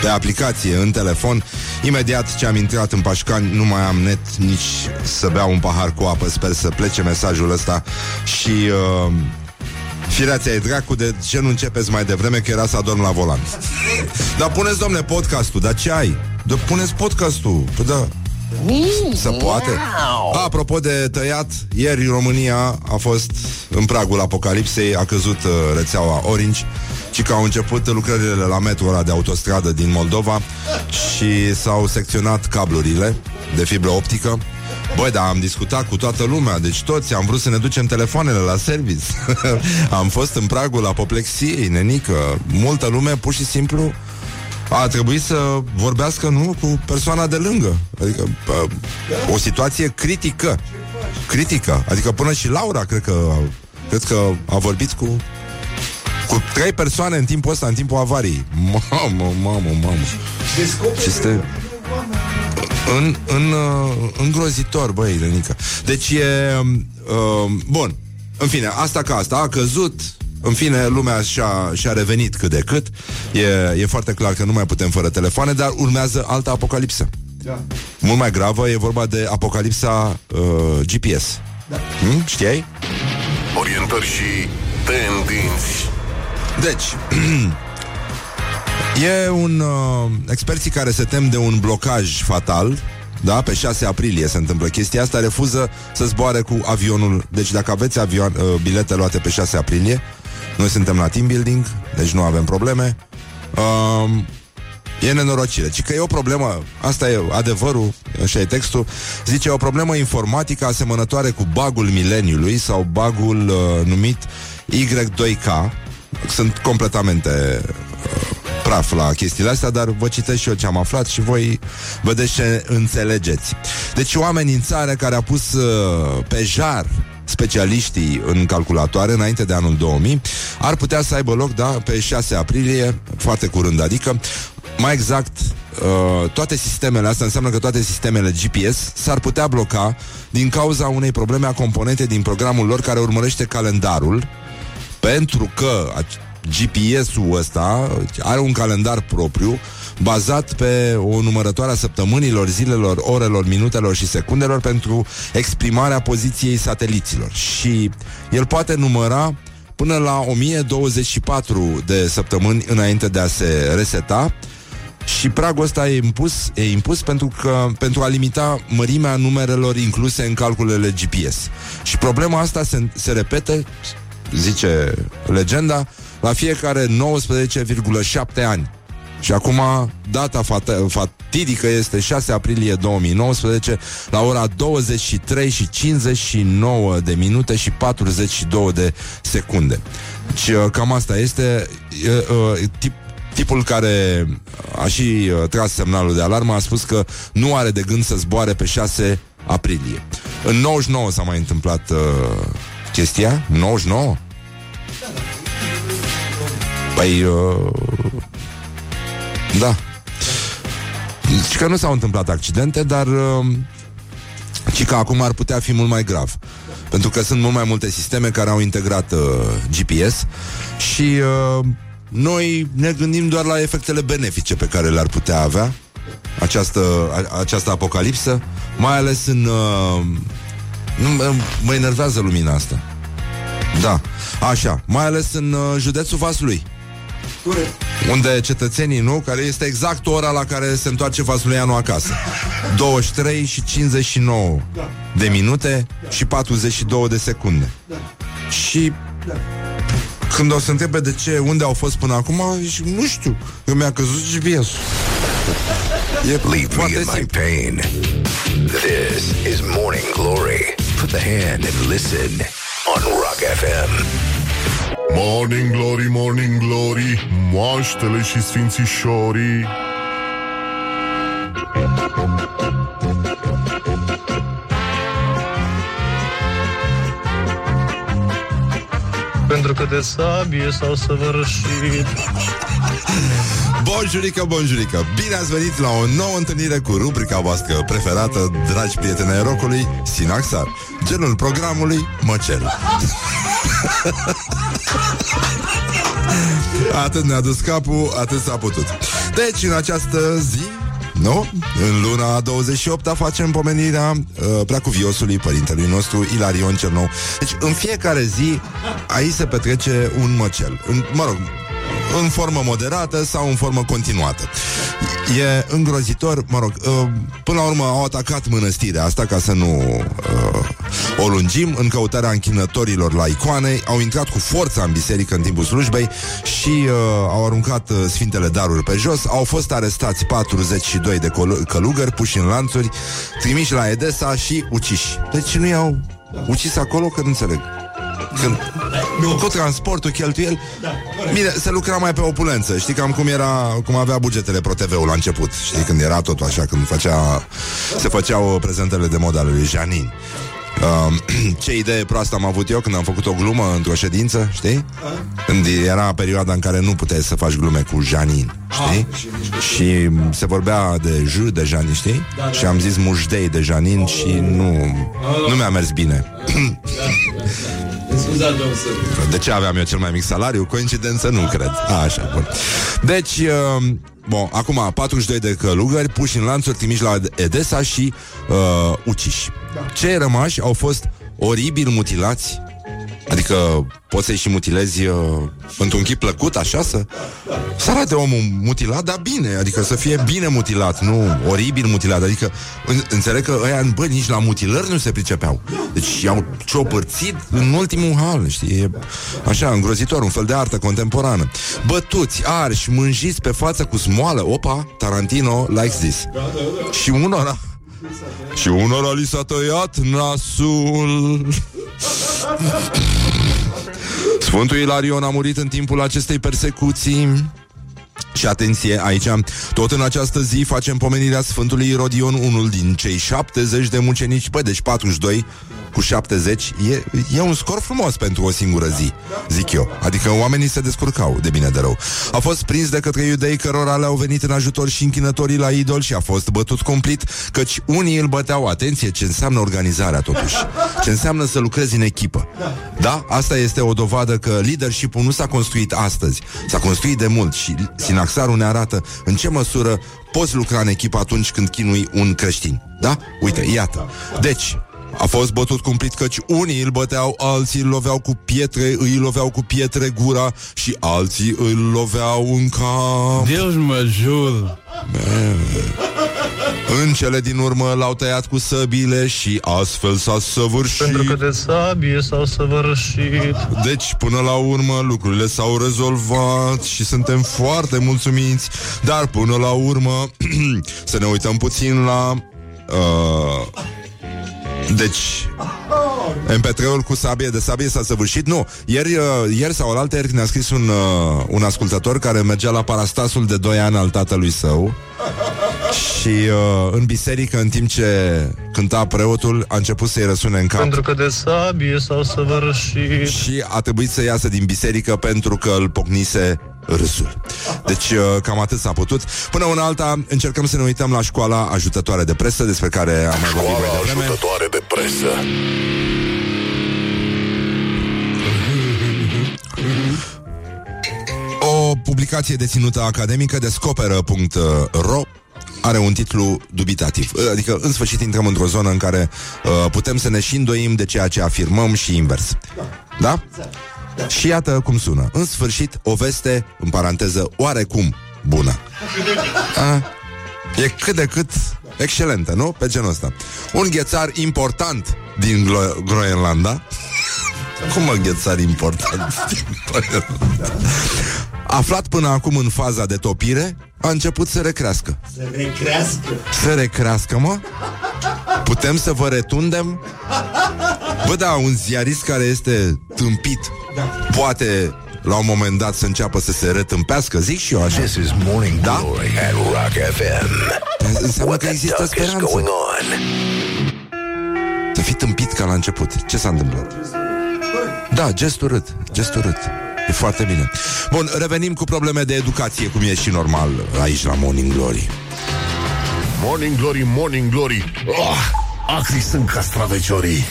pe aplicație, în telefon. Imediat ce am intrat în Pașcani, nu mai am net nici să beau un pahar cu apă. Sper să plece mesajul ăsta și... Uh, Fireația e dracu, de ce nu începeți mai devreme că era să adorm la volan Dar puneți, domne, podcastul, dar ce ai? Da, puneți podcastul, păi da să poate. A, apropo de tăiat, ieri România a fost în pragul apocalipsei, a căzut uh, rețeaua Orange și că au început lucrările la metrul ăla de autostradă din Moldova și s-au secționat cablurile de fibră optică. Băi, dar am discutat cu toată lumea, deci toți am vrut să ne ducem telefoanele la service. am fost în pragul apoplexiei, nenică. Multă lume pur și simplu a trebuit să vorbească, nu, cu persoana de lângă. Adică pă, o situație critică. Critică. Adică până și Laura, cred că, cred că a vorbit cu cu trei persoane în timpul ăsta, în timpul avariei. Mamă, mamă, mamă. Ce este în, în, uh, îngrozitor, băi, Renica. Deci e... Uh, bun. În fine, asta ca asta. A căzut, în fine, lumea și-a, și-a revenit cât de cât. E, e foarte clar că nu mai putem fără telefoane, dar urmează altă apocalipsă. Da. Mult mai gravă, e vorba de apocalipsa uh, GPS. Da. Hmm? Știai? Orientări și tendinți Deci, e un uh, experții care se tem de un blocaj fatal, da, pe 6 aprilie se întâmplă chestia asta, refuză să zboare cu avionul. Deci dacă aveți avion, uh, bilete luate pe 6 aprilie, noi suntem la team building, deci nu avem probleme. Um, E nenorocire. Ci că e o problemă, asta e adevărul, așa e textul, zice o problemă informatică asemănătoare cu bagul mileniului sau bagul uh, numit Y2K. Sunt completamente uh, praf la chestiile astea, dar vă citesc și eu ce am aflat și voi vedeți ce înțelegeți. Deci o amenințare care a pus uh, pe jar specialiștii în calculatoare înainte de anul 2000 ar putea să aibă loc, da, pe 6 aprilie, foarte curând, adică mai exact, uh, toate sistemele astea înseamnă că toate sistemele GPS s-ar putea bloca din cauza unei probleme a componente din programul lor care urmărește calendarul, pentru că GPS-ul ăsta are un calendar propriu bazat pe o numărătoare a săptămânilor, zilelor, orelor, minutelor și secundelor pentru exprimarea poziției sateliților. Și el poate număra până la 1024 de săptămâni înainte de a se reseta și pragul ăsta e impus, e impus pentru, că, pentru a limita mărimea numerelor incluse în calculele GPS. Și problema asta se, se repete, zice legenda, la fiecare 19,7 ani. Și acum data fat- fatidică este 6 aprilie 2019 la ora 23 și 59 de minute și 42 de secunde. Deci cam asta este tip, tipul care a și tras semnalul de alarmă a spus că nu are de gând să zboare pe 6 aprilie. În 99 s-a mai întâmplat uh, chestia? 99? Păi... Uh, Și că nu s-au întâmplat accidente, dar... Uh, și că acum ar putea fi mult mai grav. Pentru că sunt mult mai multe sisteme care au integrat uh, GPS și uh, noi ne gândim doar la efectele benefice pe care le-ar putea avea această, a, această apocalipsă, mai ales în... Uh, nu, mă enervează lumina asta. Da, așa, mai ales în uh, județul Vaslui. Corect. Unde cetățenii, nu? Care este exact ora la care se întoarce Vasuleianu acasă. 23 și 59 da. de minute da. și 42 de secunde. Da. Și da. când o să întrebe de ce, unde au fost până acum, nu știu, eu mi-a căzut GPS-ul. E Leave me in my pain. This is Morning Glory. Put the hand and listen on Rock FM. Morning Glory, Morning Glory, moaștele și sfințișorii. Pentru că de sabie s-au săvârșit. Bonjurică, bonjurică. Bine ați venit la o nouă întâlnire cu rubrica voastră preferată Dragi prieteni ai rocului, Sinaxar. Genul programului, Măcel. Atât ne-a dus capul, atât s-a putut. Deci, în această zi nu? În luna 28 facem pomenirea uh, preacuviosului părintelui nostru Ilarion Cernou. Deci în fiecare zi aici se petrece un măcel. În, mă rog, în formă moderată sau în formă continuată. E îngrozitor, mă rog, uh, până la urmă au atacat mănăstirea asta ca să nu uh, o lungim în căutarea închinătorilor la icoane, au intrat cu forța în biserică în timpul slujbei și uh, au aruncat uh, sfintele daruri pe jos, au fost arestați 42 de călugări puși în lanțuri, trimiși la Edesa și uciși. Deci nu i-au ucis acolo că nu înțeleg. Când, nu. Cu transportul, cheltuiel da, Bine, se lucra mai pe opulență Știi cam cum era, cum avea bugetele ProTV-ul la început Știi, când era tot așa Când făcea, se făceau prezentele de mod ale lui Janin Uh, ce idee proastă am avut eu când am făcut o glumă într-o ședință, știi? Când era perioada în care nu puteai să faci glume cu Janin, știi? și se vorbea de J de Janin, știi? Da, da. Și am zis mujdei de Janin și nu, nu mi-a mers bine. De ce aveam eu cel mai mic salariu? Coincidență? Nu cred. A, așa, bun. Deci, uh, Bun, acum 42 de călugări puși în lanțuri, trimiși la Edesa și uh, uciși. Da. Cei rămași au fost oribil mutilați Adică poți să-i și mutilezi uh, într-un chip plăcut, așa, să, să arate omul mutilat, dar bine, adică să fie bine mutilat, nu oribil mutilat. Adică în, înțeleg că ăia, bă, nici la mutilări nu se pricepeau. Deci i-au ciopărțit în ultimul hal, știi? E așa, îngrozitor, un fel de artă contemporană. Bătuți, arși, mânjiți pe față cu smoală. Opa, Tarantino likes this. Și unora și unora li s-a tăiat nasul. Sfântul Ilarion a murit în timpul acestei persecuții Și atenție aici, tot în această zi facem pomenirea Sfântului Irodion, unul din cei 70 de mucenici, bă, deci 42 cu 70, e, e un scor frumos pentru o singură zi, zic eu. Adică oamenii se descurcau de bine de rău. A fost prins de către iudei cărora le-au venit în ajutor și închinătorii la idol și a fost bătut cumplit, căci unii îl băteau. Atenție, ce înseamnă organizarea totuși. Ce înseamnă să lucrezi în echipă. Da? Asta este o dovadă că leadership-ul nu s-a construit astăzi. S-a construit de mult și Sinaxarul ne arată în ce măsură poți lucra în echipă atunci când chinui un creștin. Da? Uite, iată. Deci, a fost bătut cumplit căci unii îl băteau, alții îl loveau cu pietre, îi loveau cu pietre gura și alții îl loveau în cap. Deus mă jur. În cele din urmă l-au tăiat cu săbile și astfel s-a săvârșit. Pentru că de sabie s-au săvârșit. Deci, până la urmă, lucrurile s-au rezolvat și suntem foarte mulțumiți, dar până la urmă să ne uităm puțin la... Uh, deci, MP3-ul cu sabie de sabie s-a săvârșit? Nu. Ieri, uh, ieri sau alaltă ieri ne-a scris un, uh, un ascultător care mergea la parastasul de 2 ani al tatălui său și uh, în biserică, în timp ce cânta preotul, a început să-i răsune în cap. Pentru că de sabie s-au săvârșit. Și a trebuit să iasă din biserică pentru că îl pocnise râsul. Deci uh, cam atât s-a putut. Până una alta încercăm să ne uităm la școala ajutătoare de presă despre care am mai vorbit mai Școala devreme. ajutătoare de presă. O publicație deținută academică descoperă.ro are un titlu dubitativ. Adică, în sfârșit, intrăm într-o zonă în care uh, putem să ne și îndoim de ceea ce afirmăm și invers. Da? Și iată cum sună. În sfârșit, o veste, în paranteză, oarecum bună. A? E cât de cât excelentă, nu? Pe genul ăsta. Un ghețar important din Glo- Groenlanda. Cum mă ghețar important din Groenlanda? Aflat până acum în faza de topire, a început să recrească. Să recrească. Să recrească, mă? Putem să vă retundem? Bă, da, un ziarist care este tâmpit poate la un moment dat să înceapă să se retâmpească, zic și eu așa. This is Morning Da? Glory at Rock FM. Înseamnă What că the există duck is speranță. going on? Să fii tâmpit ca la început. Ce s-a întâmplat? Da, gest urât, gest urât. E foarte bine. Bun, revenim cu probleme de educație, cum e și normal aici la Morning Glory. Morning Glory, Morning Glory. Oh, acri sunt castraveciorii.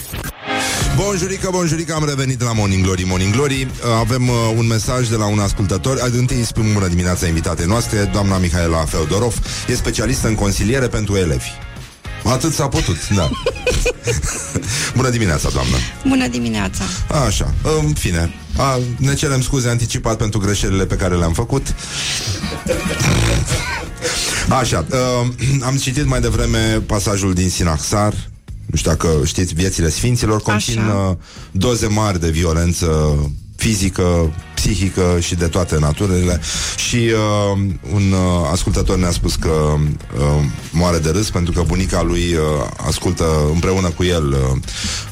Bonjurică, bonjurică, am revenit la Morning Glory, Morning Glory. Avem uh, un mesaj de la un ascultător. Ad- Întâi îi spun bună dimineața invitatei noastre, doamna Mihaela Feodorov. E specialistă în consiliere pentru elevi. Atât s-a putut, da. bună dimineața, doamnă. Bună dimineața! Așa, în fine. A, ne cerem scuze anticipat pentru greșelile pe care le-am făcut. Așa, uh, am citit mai devreme pasajul din Sinaxar. Nu știu dacă știți, viețile sfinților conțin Așa. uh, doze mari de violență fizică, psihică și de toate naturile. Și uh, un uh, ascultător ne-a spus că uh, moare de râs pentru că bunica lui uh, ascultă împreună cu el uh,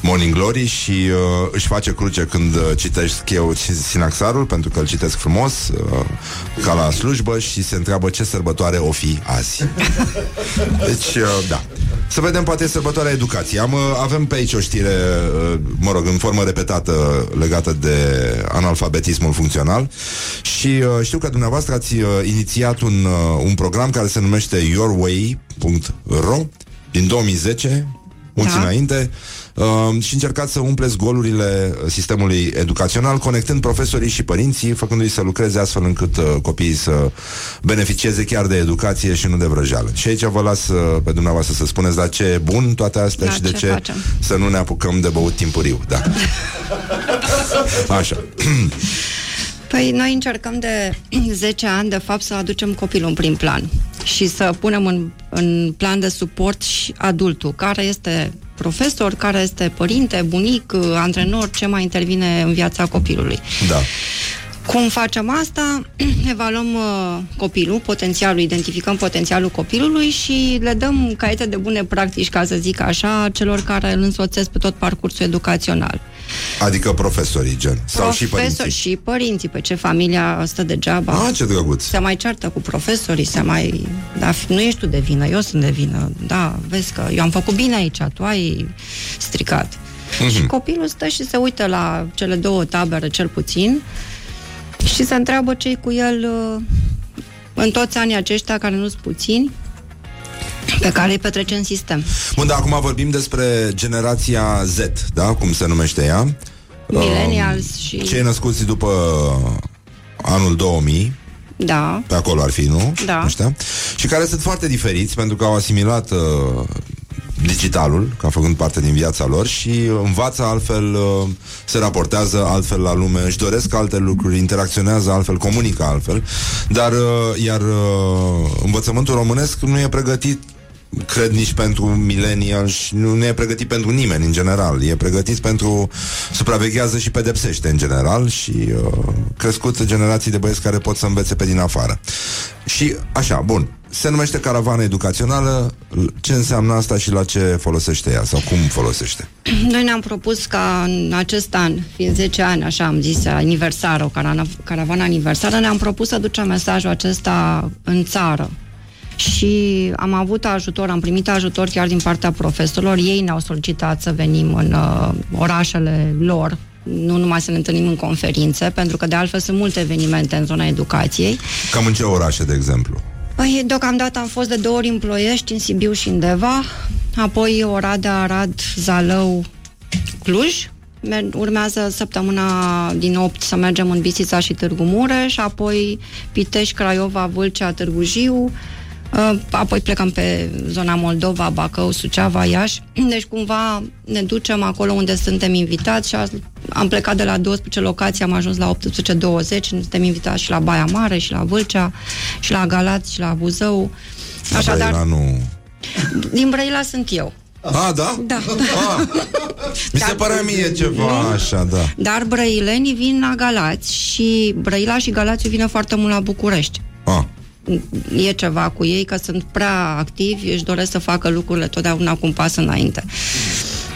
Morning Glory și uh, își face cruce când uh, citesc eu Sinaxarul, pentru că îl citesc frumos, uh, ca la slujbă și se întreabă ce sărbătoare o fi azi. Deci, uh, da. Să vedem, poate, sărbătoarea educației. Am, uh, avem pe aici o știre, uh, mă rog, în formă repetată legată de analfabetismul funcțional și uh, știu că dumneavoastră ați uh, inițiat un, uh, un program care se numește yourway.ro din 2010, mulți Da. înainte, uh, și încercați să umpleți golurile sistemului educațional, conectând profesorii și părinții, făcându-i să lucreze astfel încât uh, copiii să beneficieze chiar de educație și nu de vrăjeală. Și aici vă las uh, pe dumneavoastră să spuneți, dar ce e bun toate astea Da, și de ce ce facem? să nu ne apucăm de băut timpuriu. Da. Așa. Păi noi încercăm de 10 ani, de fapt, să aducem copilul în prim plan și să punem în, în plan de suport și adultul, care este profesor, care este părinte, bunic, antrenor, ce mai intervine în viața copilului. Da. Cum facem asta? Evaluăm uh, copilul, potențialul, identificăm potențialul copilului și le dăm caiete de bune practici, ca să zic așa, celor care îl însoțesc pe tot parcursul educațional. Adică profesorii, gen. Sau și Profesori părinții. și părinții, pe ce familia stă degeaba. Ah, ce drăguț. Se mai ceartă cu profesorii, se mai... Da, nu ești tu de vină, eu sunt de vină. Da, vezi că eu am făcut bine aici, tu ai stricat. Mhm. Și copilul stă și se uită la cele două tabere, cel puțin, și se întreabă ce cu el uh, în toți anii aceștia, care nu sunt puțini, pe care îi petrece în sistem. Bun, dar acum vorbim despre generația Z, da? Cum se numește ea? Millennials și... Cei născuți după anul 2000, Da, pe acolo ar fi, nu? Da. Ăștia. Și care sunt foarte diferiți pentru că au asimilat uh, digitalul, ca făcând parte din viața lor și învață altfel, uh, se raportează altfel la lume, își doresc alte lucruri, interacționează altfel, comunică altfel, dar uh, iar uh, învățământul românesc nu e pregătit cred nici pentru millennial și nu, nu e pregătit pentru nimeni în general. E pregătit pentru supraveghează și pedepsește în general și uh, crescut generații de băieți care pot să învețe pe din afară. Și așa, bun, se numește caravană educațională. Ce înseamnă asta și la ce folosește ea sau cum folosește? Noi ne-am propus ca în acest an, fiind 10 ani, așa am zis, aniversară, o carana- caravană aniversară, ne-am propus să ducem mesajul acesta în țară. Și am avut ajutor, am primit ajutor chiar din partea profesorilor. Ei ne-au solicitat să venim în uh, orașele lor, nu numai să ne întâlnim în conferințe, pentru că de altfel sunt multe evenimente în zona educației. Cam în ce orașe, de exemplu? Păi, deocamdată am fost de două ori în Ploiești, în Sibiu și în Deva, apoi Oradea, Arad, Zalău, Cluj. Mer- Urmează săptămâna din 8 să mergem în Bisița și Târgu Mureș, apoi Pitești, Craiova, Vâlcea, Târgu Jiu, uh, apoi plecăm pe zona Moldova, Bacău, Suceava, Iași. Deci cumva ne ducem acolo unde suntem invitați și azi am plecat de la 12 locații, am ajuns la 18-20, suntem invitați și la Baia Mare, și la Vâlcea, și la Galați, și la Buzău. Așadar, Brăila nu... din Brăila sunt eu. A, da? Da. Ah, mi se Dar- părea mie ceva așa, da. Dar brăilenii vin la Galați și Brăila și Galați vine foarte mult la București. Ah. E ceva cu ei că sunt prea activi, își doresc să facă lucrurile totdeauna cu un pas înainte.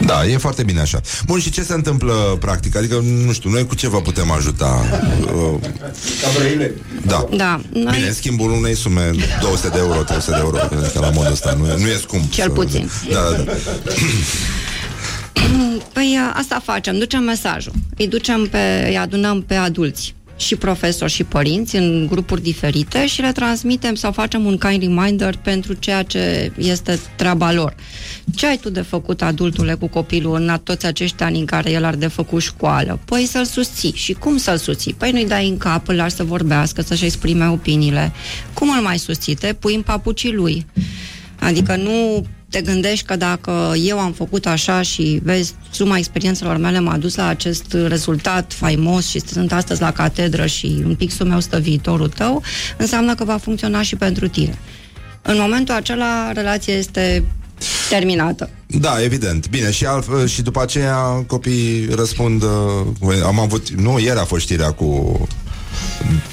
Da, e foarte bine așa. Bun, și ce se întâmplă practic? Adică, nu știu, noi cu ce vă putem ajuta? Uh, da. Da, noi Bine, în schimbul unei sume 200 de euro, 300 de euro, cred că la modul ăsta nu e, nu e scump. Cel să- puțin. Da, da, da. Păi a, asta facem, ducem mesajul. Îi ducem pe, îi adunăm pe adulți și profesori și părinți în grupuri diferite și le transmitem sau facem un kind reminder pentru ceea ce este treaba lor. Ce ai tu de făcut, adultule, cu copilul în toți acești ani în care el ar de făcut școală? Păi să-l susții. Și cum să-l susții? Păi nu-i dai în cap, îl lași să vorbească, să-și exprime opiniile. Cum îl mai susții? Te pui în papucii lui. Adică nu te gândești că dacă eu am făcut așa și vezi, suma experiențelor mele m-a dus la acest rezultat faimos și sunt astăzi la catedră și în pixul meu stă viitorul tău, înseamnă că va funcționa și pentru tine. În momentul acela, relația este terminată. Da, evident. Bine, și, altfel, și după aceea copiii răspund uh, Am avut, nu, ieri a fost știrea cu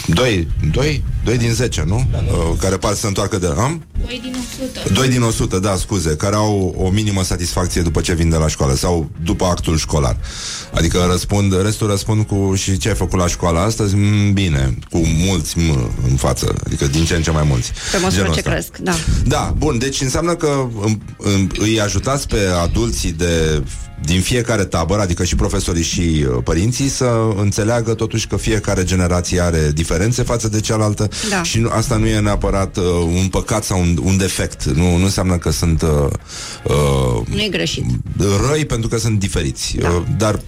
Doi, doi, doi din 10, nu? Uh, care par să se întoarcă de... Am? 2 din 100. 2 din 100, da, scuze, care au o minimă satisfacție după ce vin de la școală sau după actul școlar. Adică răspund, restul răspund cu și ce ai făcut la școală astăzi? Mm, bine, cu mulți m în față, adică din ce în ce mai mulți. Pe măsură Genul ce ăsta. cresc, da. Da, bun, deci înseamnă că îm, îm, îi ajutați pe adulții de din fiecare tabără, adică și profesorii și uh, părinții, să înțeleagă totuși că fiecare generație are diferențe față de cealaltă Da. și nu, asta nu e neapărat uh, un păcat sau un, un defect. Nu, nu înseamnă că sunt uh, uh, Nu e greșit. răi pentru că sunt diferiți. Da. Uh, dar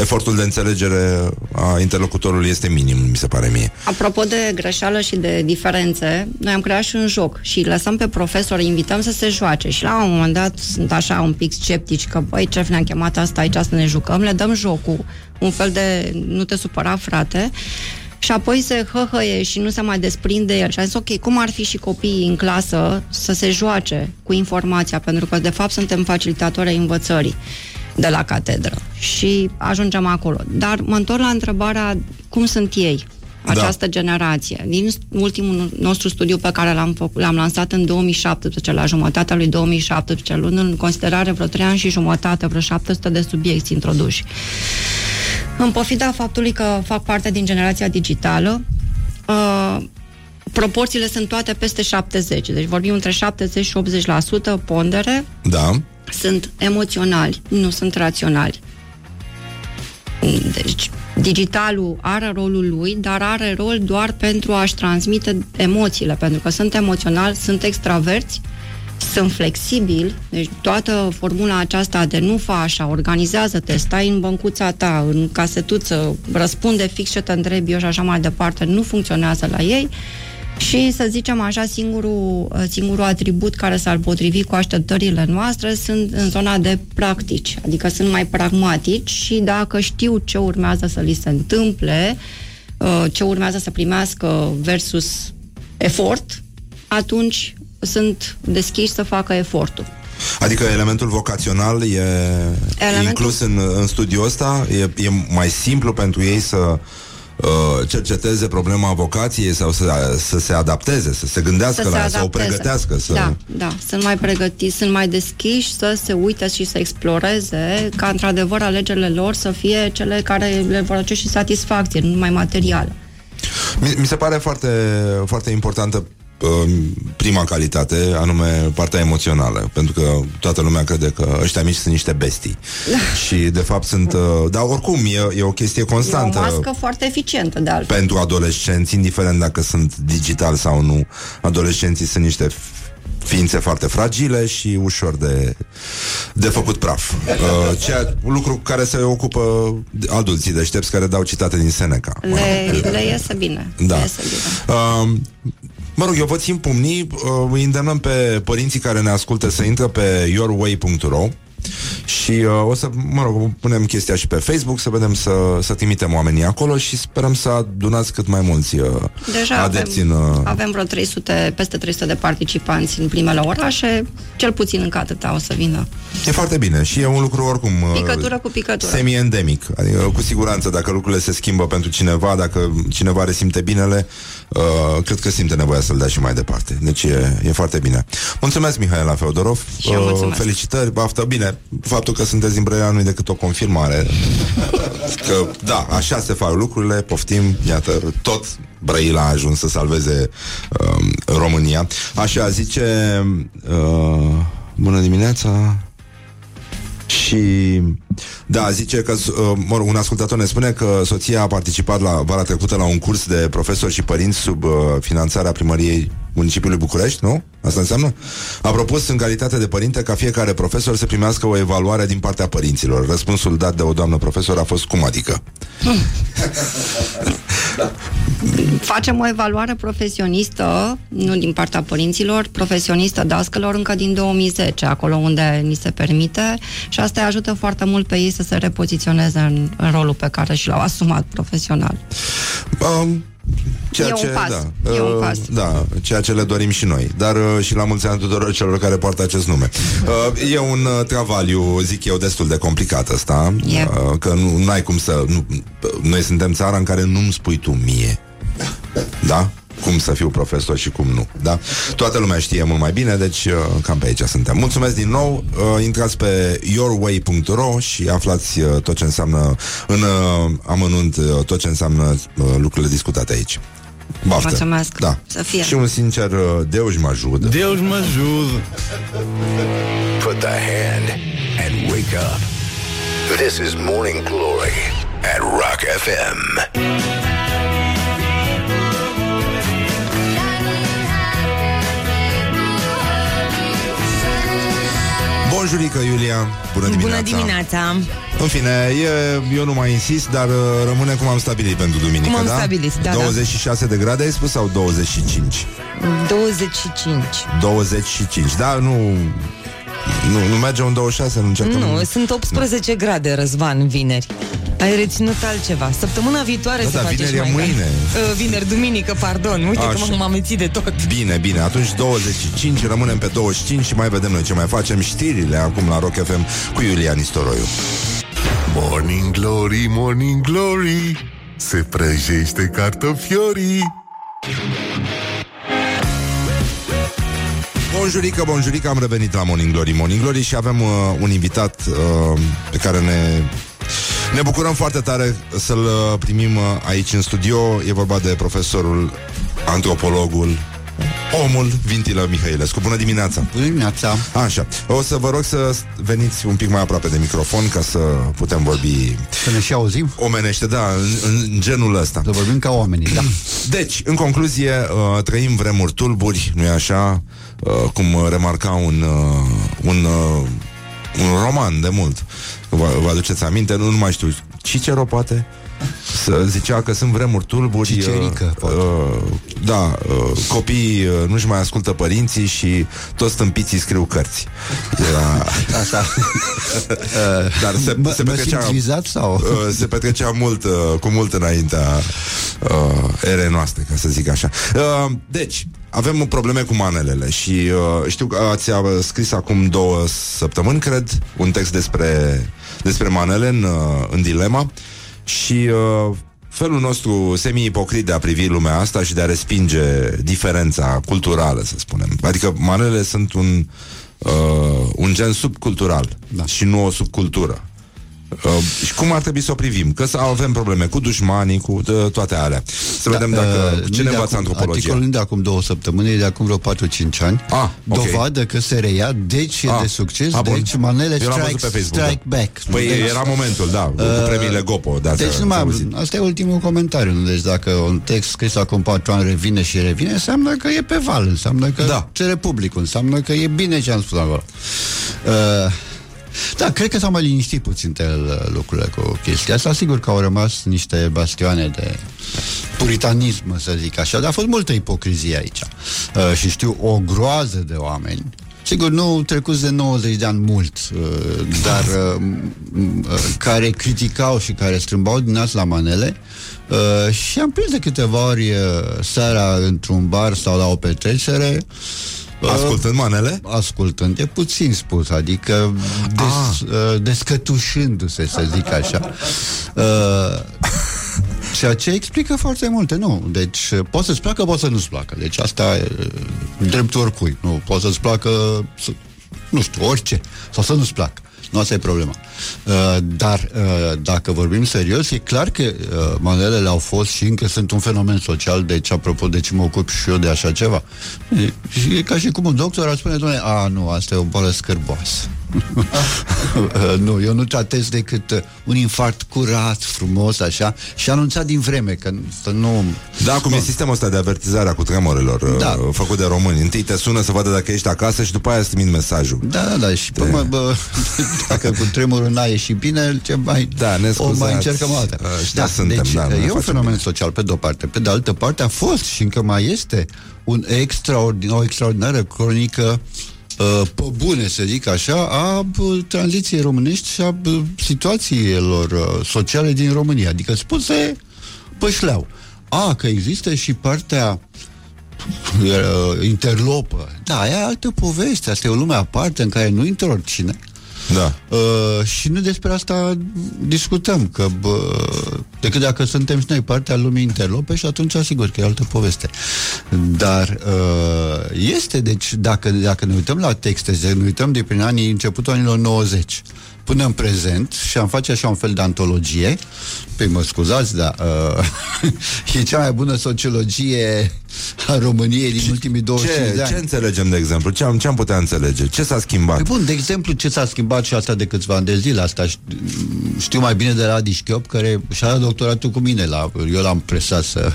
efortul de înțelegere a interlocutorului este minim, mi se pare mie. Apropo de greșeală și de diferențe, noi am creat și un joc și îi lăsăm pe profesori, îi invităm să se joace și la un moment dat sunt așa un pic sceptici că, băi, ce ne-am chemat asta aici să ne jucăm, le dăm jocul, un fel de nu te supăra, frate, și apoi se hăhăie și nu se mai desprinde el. Și a zis, ok, cum ar fi și copiii în clasă să se joace cu informația, pentru că, de fapt, suntem facilitatori ai învățării de la catedră și ajungem acolo. Dar mă întorc la întrebarea cum sunt ei. Această generație. Din ultimul nostru studiu pe care l-am, făcut, l-am lansat în 2017, la jumătatea lui 2017, luând în considerare vreo 3 ani și jumătate, vreo 700 de subiecti introduși. În pofida faptului că fac parte din generația digitală, uh, proporțiile sunt toate peste 70, deci vorbim între 70 și 80% pondere, Da. sunt emoționali, nu sunt raționali. Deci, digitalul are rolul lui, dar are rol doar pentru a-și transmite emoțiile, pentru că sunt emoționali, sunt extraverți, sunt flexibili, deci toată formula aceasta de nu fa așa, organizează-te, stai în băncuța ta, în casetuță, răspunde fix ce te întrebi eu și așa mai departe, nu funcționează la ei și, să zicem așa, singurul, singurul atribut care s-ar potrivi cu așteptările noastre sunt în zona de practici, adică sunt mai pragmatici și dacă știu ce urmează să li se întâmple, uh, ce urmează să primească versus efort, atunci sunt deschiși să facă efortul. Adică elementul vocațional e Elementul- inclus în, în studiul ăsta? E, e mai simplu pentru ei să uh, cerceteze problema vocației sau să, să se adapteze, să se gândească să la se ea, să o adapteze. pregătească. Să... Da, da, sunt mai pregătiți, sunt mai deschiși să se uite și să exploreze ca într-adevăr alegerile lor să fie cele care le vor aduce și satisfacție, nu numai materială. Mi, mi se pare foarte, foarte importantă uh, prima calitate, anume partea emoțională, pentru că toată lumea crede că ăștia mici sunt niște bestii. și de fapt sunt... Uh, dar oricum, e, e o chestie E o constantă. mască foarte eficientă, de altfel. pentru adolescenți, indiferent dacă sunt digital sau nu, adolescenții sunt niște ființe foarte fragile și ușor de, de făcut praf. Uh, ceea, lucru cu care se ocupă adulții deștepți care dau citate din Seneca. Le, le iese bine. Da. Le iese bine. Uh, mă rog, eu vă țin pumnii, uh, îi îndemnăm pe părinții care ne ascultă să intră pe yourway.ro și uh, o să, mă rog, punem chestia și pe Facebook să vedem să, să trimitem oamenii acolo și sperăm să adunați cât mai mulți uh, Deja adepți avem, în... Uh, avem vreo 300, peste 300 de participanți în primele orașe, cel puțin încă atâta o să vină. E foarte bine și e un lucru oricum uh, Picătură cu picătură. semi-endemic. Adică cu siguranță dacă lucrurile se schimbă pentru cineva, dacă cineva resimte binele, uh, cred că simte nevoia să-l dea și mai departe. Deci e, e foarte bine. Mulțumesc, Mihaela Feodorov. Uh, Și eu mulțumesc. felicitări, baftă. Bine, faptul că sunteți din Brăila nu e decât o confirmare. că, da, așa se fac lucrurile, poftim, iată, tot Brăila a ajuns să salveze uh, România. Așa, zice... Uh, bună dimineața... Și da, zice că uh, mă rog, un ascultător ne spune că soția a participat la vara trecută la un curs de profesori și părinți sub uh, finanțarea primăriei municipiului București, nu? Asta înseamnă? A propus în calitate de părinte ca fiecare profesor să primească o evaluare din partea părinților. Răspunsul dat de o doamnă profesor a fost cum adică? Facem o evaluare profesionistă, nu din partea părinților, profesionistă dascălor încă din 2010, acolo unde ni se permite și asta îi ajută foarte mult pe ei să se repoziționeze în, în rolul pe care și l-au asumat profesional. Um, ceea E un ce, pas. Da, E un uh, pas. Da, ceea ce le dorim și noi. Dar uh, și la mulți ani tuturor celor care poartă acest nume. Uh, e un uh, travaliu, zic eu, destul de complicat ăsta. E. Uh, că nu ai cum să... Nu, noi suntem țara în care nu-mi spui tu mie. Da? Cum să fiu profesor și cum nu. Da? Toată lumea știe mult mai bine, deci uh, cam pe aici suntem. Mulțumesc din nou. Uh, intrați pe yourway.ro și aflați uh, tot ce înseamnă în uh, amănunt uh, tot ce înseamnă uh, lucrurile discutate aici. Baftă. Mulțumesc. Da. Să fie. Și un sincer uh, Deus mă ajută. Deus mă ajută. Put the hand and wake up. This is Morning Glory at Rock FM. Bonjurică, Iulia. Bună dimineața. Bună dimineața! În fine, e, eu nu mai insist, dar uh, rămâne cum am stabilit pentru duminică, Cum am da? stabilit, da, da. 26 de grade ai spus sau 25? 25. 25, da, nu... Nu, nu merge un 26, nu încercăm... Nu, sunt 18 grade, Răzvan, vineri. Ai reținut altceva. Săptămâna viitoare Da, se da, face vineri și e mai mâine. grad. Uh, Vineri, duminică, pardon. Uite Așa. că m-am amețit de tot. Bine, bine, atunci 25, rămânem pe 25 și mai vedem noi ce mai facem. Știrile acum la Rock FM cu Iulia Nistoroiu. Morning Glory, Morning Glory se prăjește cartofiorii. Bonjurică, bonjurică, am revenit la Morning Glory Morning Glory și avem uh, un invitat uh, pe care ne ne bucurăm foarte tare să-l uh, primim uh, aici în studio. E vorba de profesorul, antropologul, omul Vintilă Mihailescu. Bună dimineața! Bună dimineața! Așa, o să vă rog să veniți un pic mai aproape de microfon ca să putem vorbi... Să ne și auzim? Omenește, da, în, în genul ăsta. Să vorbim ca oamenii, da. Deci, în concluzie, uh, trăim vremuri tulburi, nu-i așa? Uh, cum remarca un, uh, un, uh, un roman de mult. Vă, vă aduceți aminte? Nu, nu mai știu. Cicero, poate? Să zicea că sunt vremuri tulburi Cicerică, uh, uh, Da, uh, copiii uh, nu-și mai ascultă părinții Și toți stâmpiții scriu cărți Era... Așa Dar se, mă, se mă petrecea simt vizat sau? uh, Se petrecea mult, uh, cu mult înaintea uh, ere noastre, ca să zic așa uh, Deci, avem probleme cu manelele Și uh, știu că ați uh, scris acum două săptămâni, cred Un text despre, despre manele în, uh, în dilema și uh, felul nostru semi-ipocrit de a privi lumea asta și de a respinge diferența culturală, să spunem. Adică manele sunt un, uh, un gen subcultural da. și nu o subcultură. Uh, și cum ar trebui să o privim? Că să avem probleme cu dușmanii, cu uh, toate alea. Să da, vedem dacă... uh, Cine învață antropologia? Articolul nu de acum două săptămâni, e de acum vreo 4-5 ani. Ah, ok. Dovadă că se reia, deci Ah. e de succes, Ah, bun. deci manele Eu l-am strike, văzut pe Facebook, strike da. back. Păi Deci- era momentul, da, cu premiile Gopo. De Deci nu mai, asta e ultimul comentariu. nu? Deci dacă un text scris acum patru ani revine și revine, înseamnă că e pe val, înseamnă că Da. cere publicul, înseamnă că e bine ce am spus acolo. Uh, da, cred că s-au mai liniștit puțin el, lucrurile cu chestia asta. Sigur că au rămas niște bastioane de puritanism, să zic așa, dar a fost multă ipocrizie aici. Uh, și știu o groază de oameni Sigur, nu trecuți de 90 de ani mult, uh, dar uh, m- uh, care criticau și care strâmbau din nas la manele uh, și am prins de câteva ori uh, seara într-un bar sau la o petrecere uh, Ascultând manele? ascultând, e puțin spus, adică des, uh, descătușându-se, să zic așa. Uh, ceea ce explică foarte multe, nu. Deci, uh, poți să-ți placă, poți să nu-ți placă. Deci asta e uh, dreptul oricui. Nu, poți să-ți placă, să, nu știu, orice. Sau să nu-ți placă. Nu asta e problema. Uh, dar uh, dacă vorbim serios, e clar că uh, manelele au fost și încă sunt un fenomen social, deci apropo de ce mă ocup și eu de așa ceva. E, și e ca și cum un doctor ar spune, doamne, a, nu, asta e o boală scârboasă. Uh, nu, eu nu tratez decât uh, un infarct curat, frumos, așa, și anunțat din vreme, că să nu... Da, cum e sistemul ăsta de avertizare a cutremurelor Da. da. făcut de români. Întâi te sună să vadă dacă ești acasă și după aia îți trimit mesajul. Da, da, da, și până, bă, dacă cu tremurul n-a ieșit bine, ce mai, Da, ne o scuzați. mai încercăm o dată. Ăștia suntem, deci, da, nu ne e un facem fenomen bine. social pe de-o parte. Pe de altă parte a fost și încă mai este un extraordin, o extraordinară cronică uh, pe bune, să zic așa, a bă, tranziției românești și a bă, situațiilor uh, sociale din România. Adică spuse pe șleau. A, că există și partea uh, interlopă. Da, e altă poveste. Asta e o lume aparte în care nu intră oricine. Da. Uh, și nu despre asta discutăm, că bă, decât dacă suntem și noi partea lumii interlope și atunci sigur că e altă poveste. Dar uh, este, deci, dacă, dacă ne uităm la texte, să ne uităm de prin anii începutul anilor 90 până în prezent și am face așa un fel de antologie, păi mă scuzați, dar uh, e cea mai bună sociologie a României din ultimii 25 Ce, de ani. ce înțelegem, de exemplu? Ce am, ce am putea înțelege? Ce s-a schimbat? Păi bun, de exemplu, ce s-a schimbat și asta de câțiva ani de zile, asta ș- știu mai bine de la Adi Șchiop, care și-a dat doctoratul cu mine, la, eu l-am presat să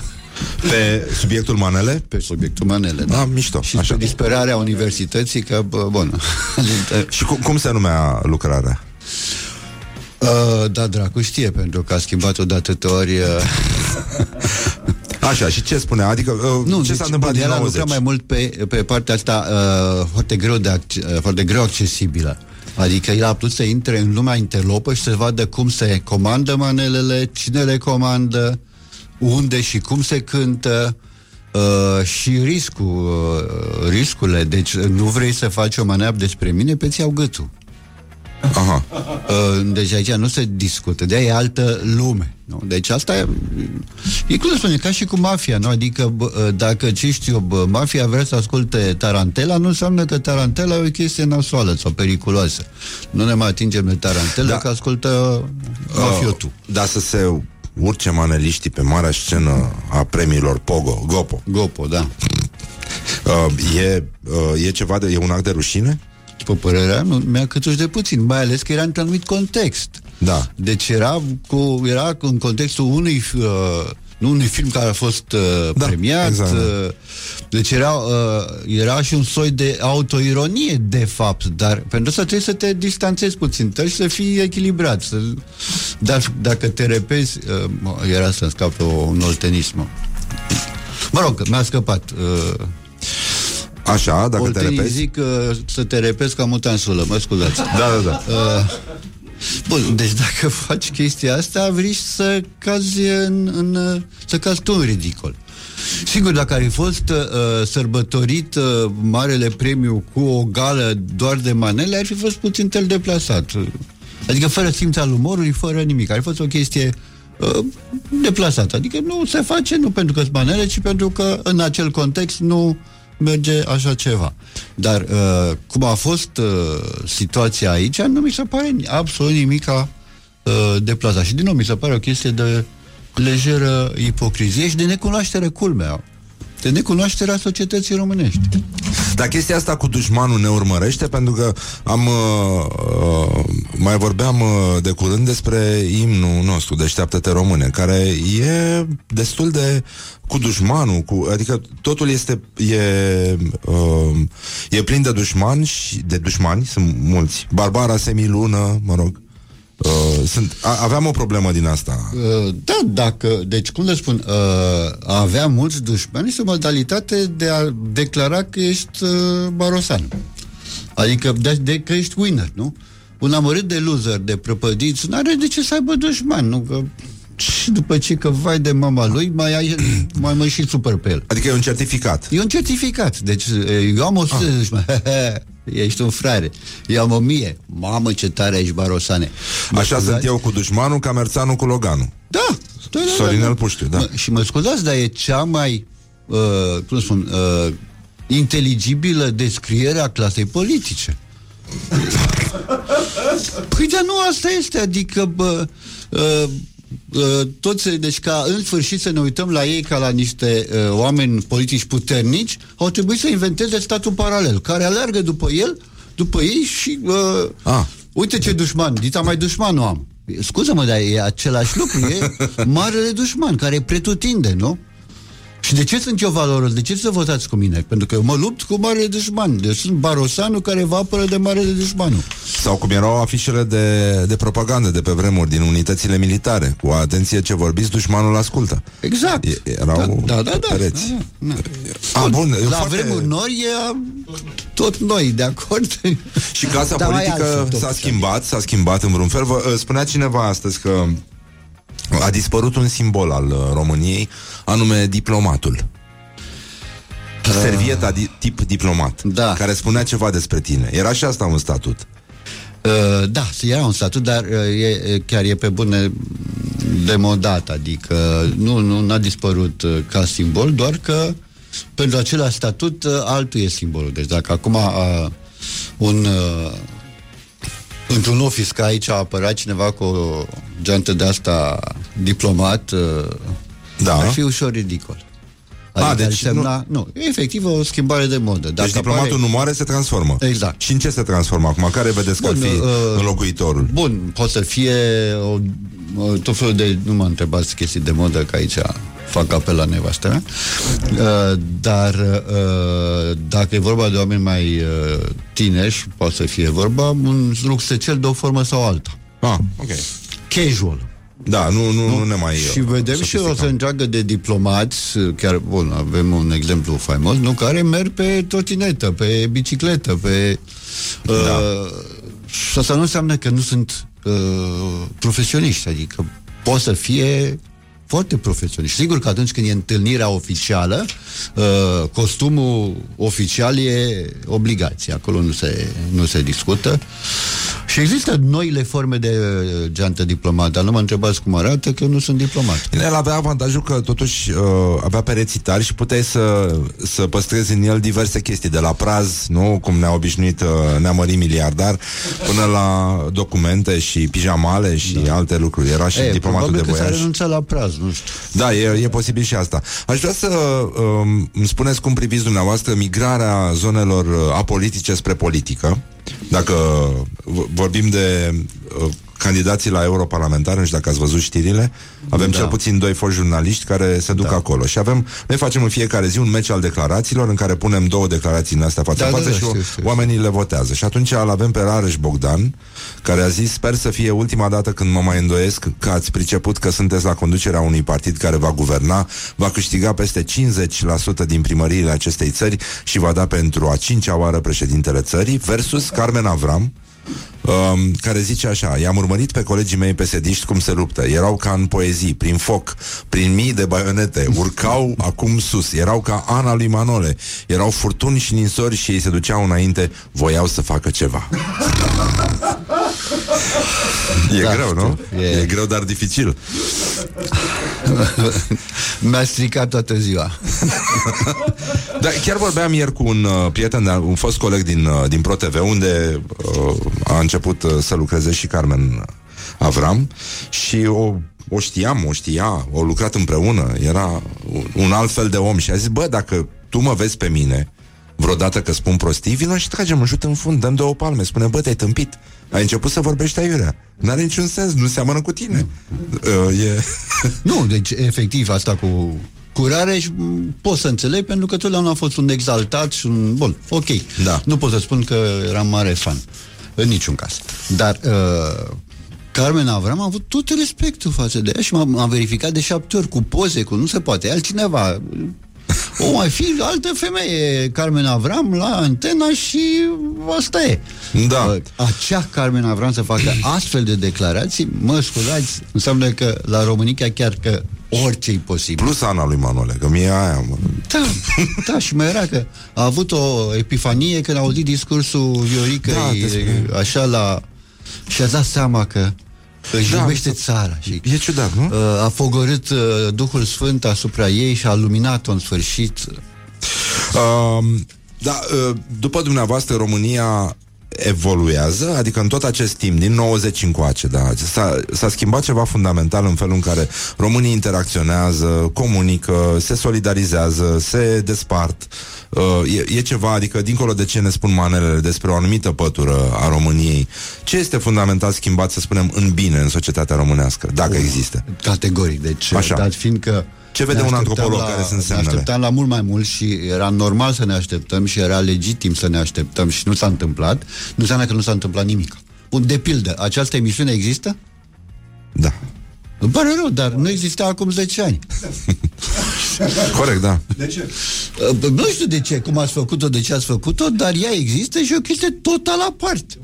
Pe subiectul manele? pe subiectul manele. Da, Ah, mișto, Și așa. spre disperarea universității, că, bă, bun. Și cum, cum se numea lucrarea? Uh, da, dracu știe, pentru că a schimbat-o de atâtea ori. Uh, Așa, și ce spunea? Adică, uh, nu, ce deci, s-a întâmplat bun, din el a 90? lucrat mai mult pe, pe partea asta uh, foarte, greu de acce- uh, foarte greu accesibilă. Adică el a putut să intre în lumea interlopă și să vadă cum se comandă manelele, cine le comandă, unde și cum se cântă uh, și riscul, uh, riscurile. Deci nu vrei să faci o maneabră despre mine, pe ți iau gâtul. Aha. Uh, Deci aici nu se discută, de e altă lume. Nu? Deci asta e, e cum să spune, ca și cu mafia, nu? Adică bă, uh, dacă, ce știu eu, bă, mafia vrea să asculte tarantela, nu înseamnă că tarantela e o chestie nasoală sau periculoasă. Nu ne mai atingem de tarantela, Da. da. că ascultă mafiotul. Uh, da, să se urce maneliștii pe marea scenă a premiilor Pogo, Gopo. Gopo, da. Uh, e, uh, e ceva de, e un act de rușine? După părerea mea, mi-a câtuși de puțin, mai ales că era într-un anumit context. Da. Deci era, cu, era în contextul unui, uh, nu unui film care a fost uh, Da, premiat. exact, da. uh, deci era, uh, era și un soi de autoironie, de fapt, dar pentru asta trebuie să te distanțezi puțin, trebuie să fii echilibrat. Să, dar dacă te repezi, uh, mă, era să-mi scapă un oltenism. Mă rog, mi-a scăpat. Uh, Așa, dacă te Oltenii repezi? zic uh, să te repezi ca mutansulă, mă scuzați. Da, da, da. Bun, deci dacă faci chestia asta, vrei să cazi în, în uh, să cazi tu în ridicol. Sigur, dacă ar fi fost uh, sărbătorit uh, marele premiu cu o gală doar de manele, ar fi fost puțin tel deplasat. Adică fără simț al umorului, fără nimic. Ar fi fost o chestie uh, deplasată. Adică nu se face nu pentru că sunt manele, ci pentru că în acel context nu merge așa ceva. Dar uh, cum a fost uh, situația aici, nu mi se pare absolut nimica uh, deplasat. Și din nou mi se pare o chestie de lejeră ipocrizie și de necunoaștere culmea. De necunoașterea societății românești. Dar chestia asta cu dușmanul ne urmărește pentru că am uh, uh, mai vorbeam uh, de curând despre imnul nostru, Deșteaptă-te române, care e destul de cu dușmanul, cu, adică totul este e, uh, e plin de dușmani și de dușmani, sunt mulți. Barbara Semilună, mă rog. Uh, sunt, a, aveam o problemă din asta. Uh, da, dacă, deci cum le spun, uh, a avea mulți dușmani este o modalitate de a declara că ești uh, barosan. Adică de, de că ești winner, nu? Un amărât de loser, de prăpădiți, nu are de ce să aibă dușmani, nu? Că, și după ce că vai de mama lui, mai, ai, mai mă și super pe el. Adică e un certificat. E un certificat. Deci eu am 100 de dușmani. Ești un frare. Eu am o mie. Mamă, ce tare ești, barosane. Mă Așa scuzați? sunt eu cu dușmanul, Camerțanu cu Loganul. Da, da, da, Sorinel da. Puștiu, da. Mă, și mă scuzați, dar e cea mai, uh, cum spun, uh, inteligibilă descriere a clasei politice. Păi, dar nu asta este, adică, bă, uh, uh, toți, deci ca în sfârșit să ne uităm la ei ca la niște uh, oameni politici puternici, au trebuit să inventeze statul paralel, care aleargă după el, după ei și uh, Ah. uite ce dușman, dita mai dușman nu am. Scuză-mă, dar e același lucru, e marele dușman, care e pretutinde, nu? Și de ce sunt eu valoros? De ce să votați cu mine? Pentru că eu mă lupt cu marele dușman. Deci sunt barosanul care vă apără de marele dușmanul. Sau cum erau afișele de, de propagandă de pe vremuri din unitățile militare. Cu atenție ce vorbiți, dușmanul ascultă. Exact. E- erau da, da, da, da, pereți. da, da. A, bun, e La foarte- vremuri noi e tot noi, de acord? Și clasa Dar mai politică altfel, s-a totuși, schimbat, s-a schimbat în vreun fel. Vă, uh, spunea cineva astăzi că a dispărut un simbol al uh, României, anume diplomatul. Servieta di- tip diplomat, Da. care spunea ceva despre tine. Era și asta un statut. Uh, da, era un statut, dar uh, e, e, chiar e pe bune demodat, adică nu, nu n-a dispărut uh, ca simbol, doar că pentru același statut uh, altul e simbolul. Deci dacă acum uh, un uh, într-un office ca aici a apărat cineva cu o geantă de asta diplomat, uh, Da. ar fi ușor ridicol. Adică A, ar deci semna, nu, e efectiv o schimbare de modă. Deci diplomatul apare- nu moare, se transformă. Exact. Și în ce se transformă acum? Care vedeți că ar Bun, fi uh, înlocuitorul? Bun, poate să fie o, o, tot felul de... Nu mă întrebați chestii de modă, că aici fac apel la nevastă mea. Uh, dar uh, dacă e vorba de oameni mai uh, tineri, și poate să fie vorba, un lucru se cel de o formă sau alta. Ah, ok. Casual. Da, nu, nu, nu ne mai... Și vedem și o sofisticăm. să întreagă de diplomați, chiar, bun, avem un exemplu faimos, nu, care merg pe trotinetă, pe bicicletă, pe... Uh, și asta nu înseamnă că nu sunt uh, profesioniști, adică pot să fie foarte profesioniști. Sigur că atunci când e întâlnirea oficială, uh, costumul oficial e obligație, acolo nu se, nu se discută Și există noile forme de uh, geantă diplomat, dar nu mă întrebați cum arată, că nu sunt diplomat. El avea avantajul că totuși uh, avea pereții tari și puteai să, să păstrezi în el diverse chestii, de la praz, nu? Cum ne-a obișnuit uh, neamării miliardar, până la documente și pijamale și da. alte lucruri. Era și E, diplomatul de probabil că s-a voiaj. renunțat la praz, nu știu. Da, e, e posibil și asta. Aș vrea să um, îmi spuneți cum priviți dumneavoastră migrarea zonelor uh, apolitice spre politică. Dacă v- vorbim de uh, candidații la europarlamentar, nu știu dacă ați văzut știrile, avem Da. cel puțin doi foști jurnaliști care se duc Da. acolo și avem, noi facem în fiecare zi un meci al declarațiilor în care punem două declarații în astea față Da, în da, față da, și știu, o- știu, oamenii le votează. Și atunci îl avem pe Rareș Bogdan, care a zis, sper să fie ultima dată când mă mai îndoiesc că ați priceput că sunteți la conducerea unui partid care va guverna, va câștiga peste 50% din primăriile acestei țări și va da pentru a cincea oară președintele țării, versus Carmen Avram, um, care zice așa I-am urmărit pe colegii mei pesediști cum se luptă Erau ca în poezii, prin foc Prin mii de baionete Urcau acum sus, erau ca Ana lui Manole Erau furtuni și ninsori și ei se duceau înainte Voiau să facă ceva E Da, greu, nu? știu. E... E- e greu, dar dificil Mi-a stricat toată ziua. Da, chiar vorbeam ieri cu un uh, prieten, de- un fost coleg din, uh, din ProTV, unde uh, a început uh, să lucreze și Carmen Avram și o, o știam, o știa, o lucrat împreună, era un- un alt fel de om și a zis, bă, dacă tu mă vezi pe mine vreodată că spun prostii, vino și tragem în șut în fund, dăm două palme, spune, bă, te-ai tâmpit. Ai început să vorbești aiurea. N-are niciun sens, nu seamănă cu tine. Uh, e... Nu, deci efectiv asta cu curare și m, pot să înțeleg pentru că totdeauna a fost un exaltat și un... Bun, ok. Da. Nu pot să spun că eram mare fan. În niciun caz. Dar uh, Carmen Avram a avut tot respectul față de ea și m-a, m-a verificat de șapte ori cu poze, cu nu se poate, altcineva. O mai fi altă femeie, Carmen Avram, la antena și asta e. Da. Uh, Acea Carmen Avram să facă astfel de declarații, mă scuzați, înseamnă că la România chiar că orice e posibil. Plus Ana lui Manole, că mie aia... Mă... Da, da, și mai era că a avut o epifanie când a auzit discursul Vioricăi Da, despre- așa la... și a dat seama că își Da, iubește mi țara și E ciudat, nu? uh, a fogorât uh, Duhul Sfânt asupra ei și a luminat-o în sfârșit. Um, da, uh, după dumneavoastră, România evoluează, adică în tot acest timp, din 90 încoace, da, s-a, s-a schimbat ceva fundamental în felul în care românii interacționează, comunică, se solidarizează, se despart. Uh, e, e ceva, adică dincolo de ce ne spun manelele despre o anumită pătură a României, ce este fundamental schimbat, să spunem, în bine în societatea românească, dacă există? Categoric, deci Așa. dat fiind că Ce vede ne un așteptam antropolog care sunt Ne semnele? așteptam la mult mai mult și era normal să ne așteptăm și era legitim să ne așteptăm și nu s-a întâmplat, nu înseamnă că nu s-a întâmplat nimic. Bun, de pildă, această emisiune există? Da. Îmi pare rău, dar nu exista acum 10 ani. Corect, da. De ce? Uh, Nu știu de ce, cum ați făcut-o, de ce ați făcut-o, dar ea există și e o chestie total aparte.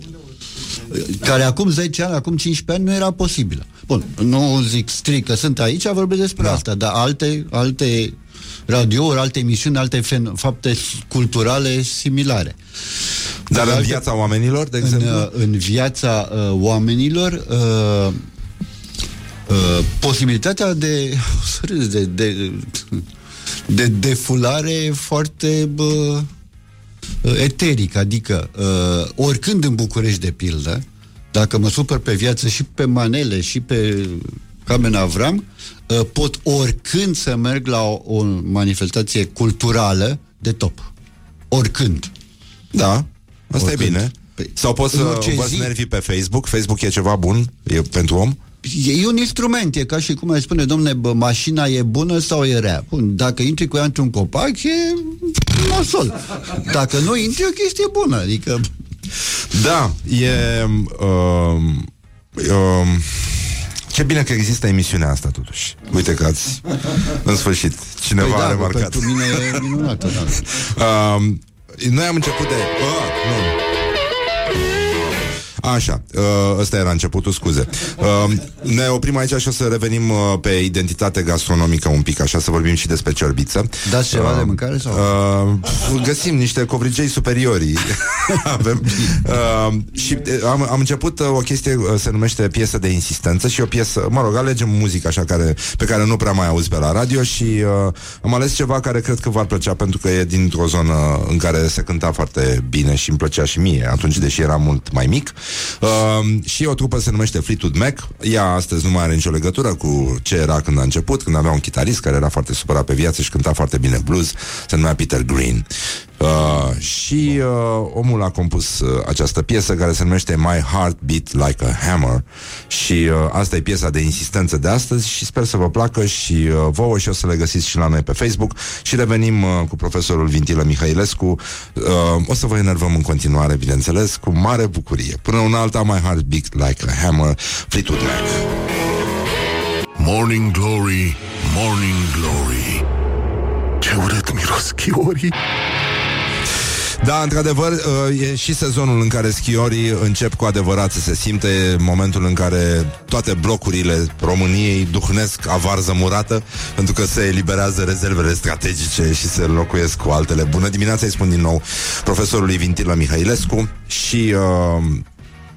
Uh, Care acum 10 ani, acum 15 ani nu era posibilă. Bun, nu zic strict că sunt aici, vorbesc despre da. asta, dar alte, alte radiouri, alte emisiuni, alte fen- fapte culturale similare. Dar în alte- viața oamenilor, de în, exemplu? uh, în viața uh, oamenilor uh, uh, posibilitatea de, să râzi, de, de, de defulare foarte bă, eteric, adică uh, oricând în București de pildă, dacă mă supăr pe viață și pe manele și pe Carmen Avram, uh, pot oricând să merg la o, o manifestație culturală de top. Oricând. Da, asta Oricând. e bine. Păi, Sau poți în să orice vă zi. nervi pe Facebook. Facebook e ceva bun e pentru om. E, e un instrument, e ca și cum ai spune, domne, bă, mașina e bună sau e rea? Bun, dacă intri cu ea într-un copac, e nasol. Dacă nu intri, e o chestie bună, adică... Da, e... Um, um, ce bine că există emisiunea asta, totuși. Uite că ați... În sfârșit, cineva Păi a da, bă, remarcat. pentru mine e minunată, da. Um, noi am început de... Uh, nu. Așa, uh, ăsta era începutul, scuze. Uh, ne oprim aici și o să revenim uh, pe identitate gastronomică un pic, așa să vorbim și despre cerbiță. Dați ceva de mâncare sau? Uh, găsim niște covrigei superiorii. Avem. Uh, și uh, am, am început uh, o chestie, uh, se numește piesă de insistență și o piesă, mă rog, alegem muzică așa care, pe care nu prea mai auzi pe la radio și uh, am ales ceva care cred că v-ar plăcea pentru că e dintr-o zonă în care se cânta foarte bine și îmi plăcea și mie atunci, deși era mult mai mic. Uh, și o trupă se numește Fleetwood Mac. Ea astăzi nu mai are nicio legătură cu ce era când a început, când avea un chitarist care era foarte supărat pe viață și cânta foarte bine blues, se numea Peter Green. Uh, și uh, omul a compus uh, această piesă care se numește My Heart Beat Like a Hammer și uh, asta e piesa de insistență de astăzi și sper să vă placă și uh, vouă și o să le găsiți și la noi pe Facebook și revenim uh, cu profesorul Vintilă Mihailescu. Uh, o să vă enervăm în continuare, bineînțeles, cu mare bucurie. Până una alta, My Heart Beat Like a Hammer, Fleetwood Mac. Morning Glory, Morning Glory Ce urât miros chiorii Da, într-adevăr, uh, e și sezonul în care schiorii încep cu adevărat să se simte momentul în care toate blocurile României duhnesc avarză murată, pentru că se eliberează rezervele strategice și se înlocuiesc cu altele. Bună dimineața, îi spun din nou profesorului Vintilă Mihailescu și... Uh,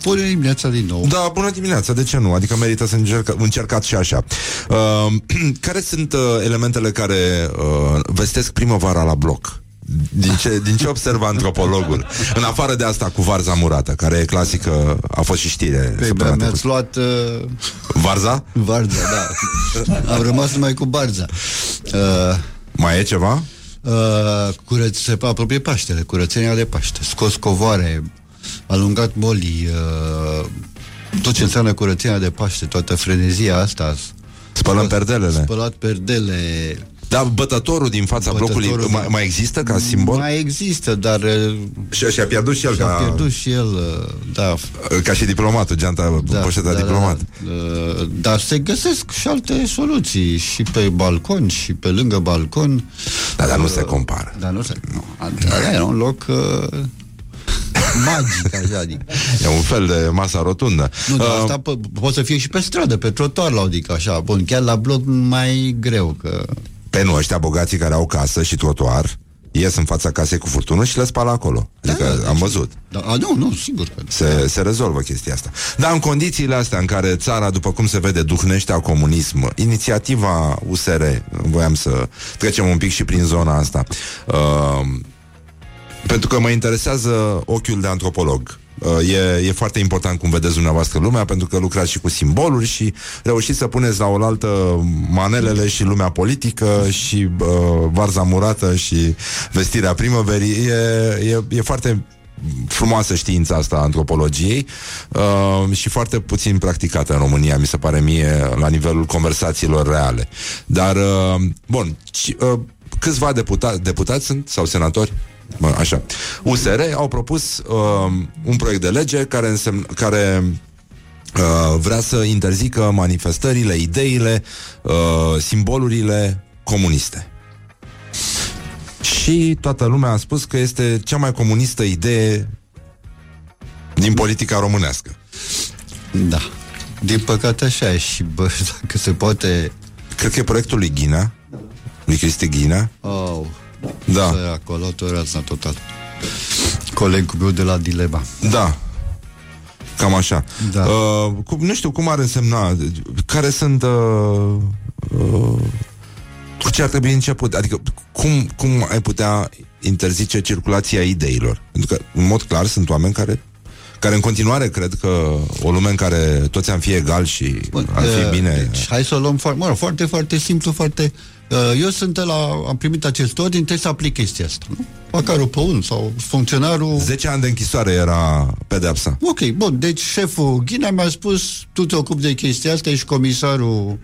Bună dimineața din nou. da, bună dimineața, de ce nu? Adică merită să încerc, încercați și așa. Uh, care sunt uh, elementele care uh, vestesc primăvara la bloc? Din ce, din ce observă antropologul? În afară de asta cu varza murată, care e clasică, a fost și știre. Păi, săptămâna mi-ați trecută. luat uh, Varza? Varza, da. Am rămas numai cu Barza. Uh, Mai e ceva? uh, curăț, se apropie Paștele, curățenia de Paște. Scos covoare, alungat bolii, uh, tot ce înseamnă curățenia de Paște, toată frenezia asta. Spălăm perdelele. Spălat perdele. Dar bătătorul din fața Bătătorul blocului mai, din- mai există ca simbol? Mai există, dar uh, Și și-a pierdut și el și-a ca, pierdut și el, uh, da, ca și diplomatul, geanta, da, poșeta da, diplomat. Da, da. Dar se găsesc și alte soluții și pe balcon și pe lângă balcon. Da, dar nu se compară. Dar nu se... Nu, da, era un loc uh, magic, așa, adică. E un fel de masa rotundă. Nu, dar Uh, asta po- poate să fie și pe stradă, pe trotuar, la adică așa. Bun, chiar la bloc mai greu, că... Pe nu, ăștia bogații care au casă și trotuar ies în fața casei cu furtună și le spală acolo. Adică Da, am văzut. Da, a, nu, nu, sigur că... Se, se rezolvă chestia asta. Dar în condițiile astea în care țara, după cum se vede, duhnește a comunism, inițiativa USR, voiam să trecem un pic și prin zona asta, uh, pentru că mă interesează ochiul de antropolog. Uh, E, e foarte important cum vedeți dumneavoastră lumea Pentru că lucrați și cu simboluri Și reușiți să puneți la oaltă Manelele și lumea politică Și uh, varza murată Și vestirea primăverii E, e, e foarte frumoasă știința asta a antropologiei uh, și foarte puțin practicată în România, mi se pare mie, la nivelul conversațiilor reale. Dar, uh, bun, ci, uh, câțiva deputa- deputați sunt, sau senatori, Bă, așa, USR au propus uh, un proiect de lege care, însemn, care uh, vrea să interzică manifestările, ideile, uh, simbolurile comuniste. Și toată lumea a spus că este cea mai comunistă idee din politica românească. Da. Din păcate așa e și, bă, dacă se poate... Cred că e proiectul lui Ghina, lui Cristi Ghina. Oh, Da, să acolo torează total. Colegul meu de la Dilema. da. Cam așa. Da. Uh, cum, nu știu cum ar însemna, care sunt... Uh, uh, cu ce ar trebui început? Adică cum, cum ai putea interzice circulația ideilor? Pentru că, în mod clar, sunt oameni care care în continuare cred că o lume în care toți am fi egali și Bun, ar fi uh, bine... Deci, hai să o luăm foarte, mă rog, foarte, foarte simplu, foarte... Uh, eu sunt de la... Am primit acest ordin, trebuie să aplic chestia asta, nu? Măcar pe unul sau funcționarul... 10 ani de închisoare era pedepsa. Ok, bun, deci șeful Ghina mi-a spus tu te ocupi de chestia asta, ești comisarul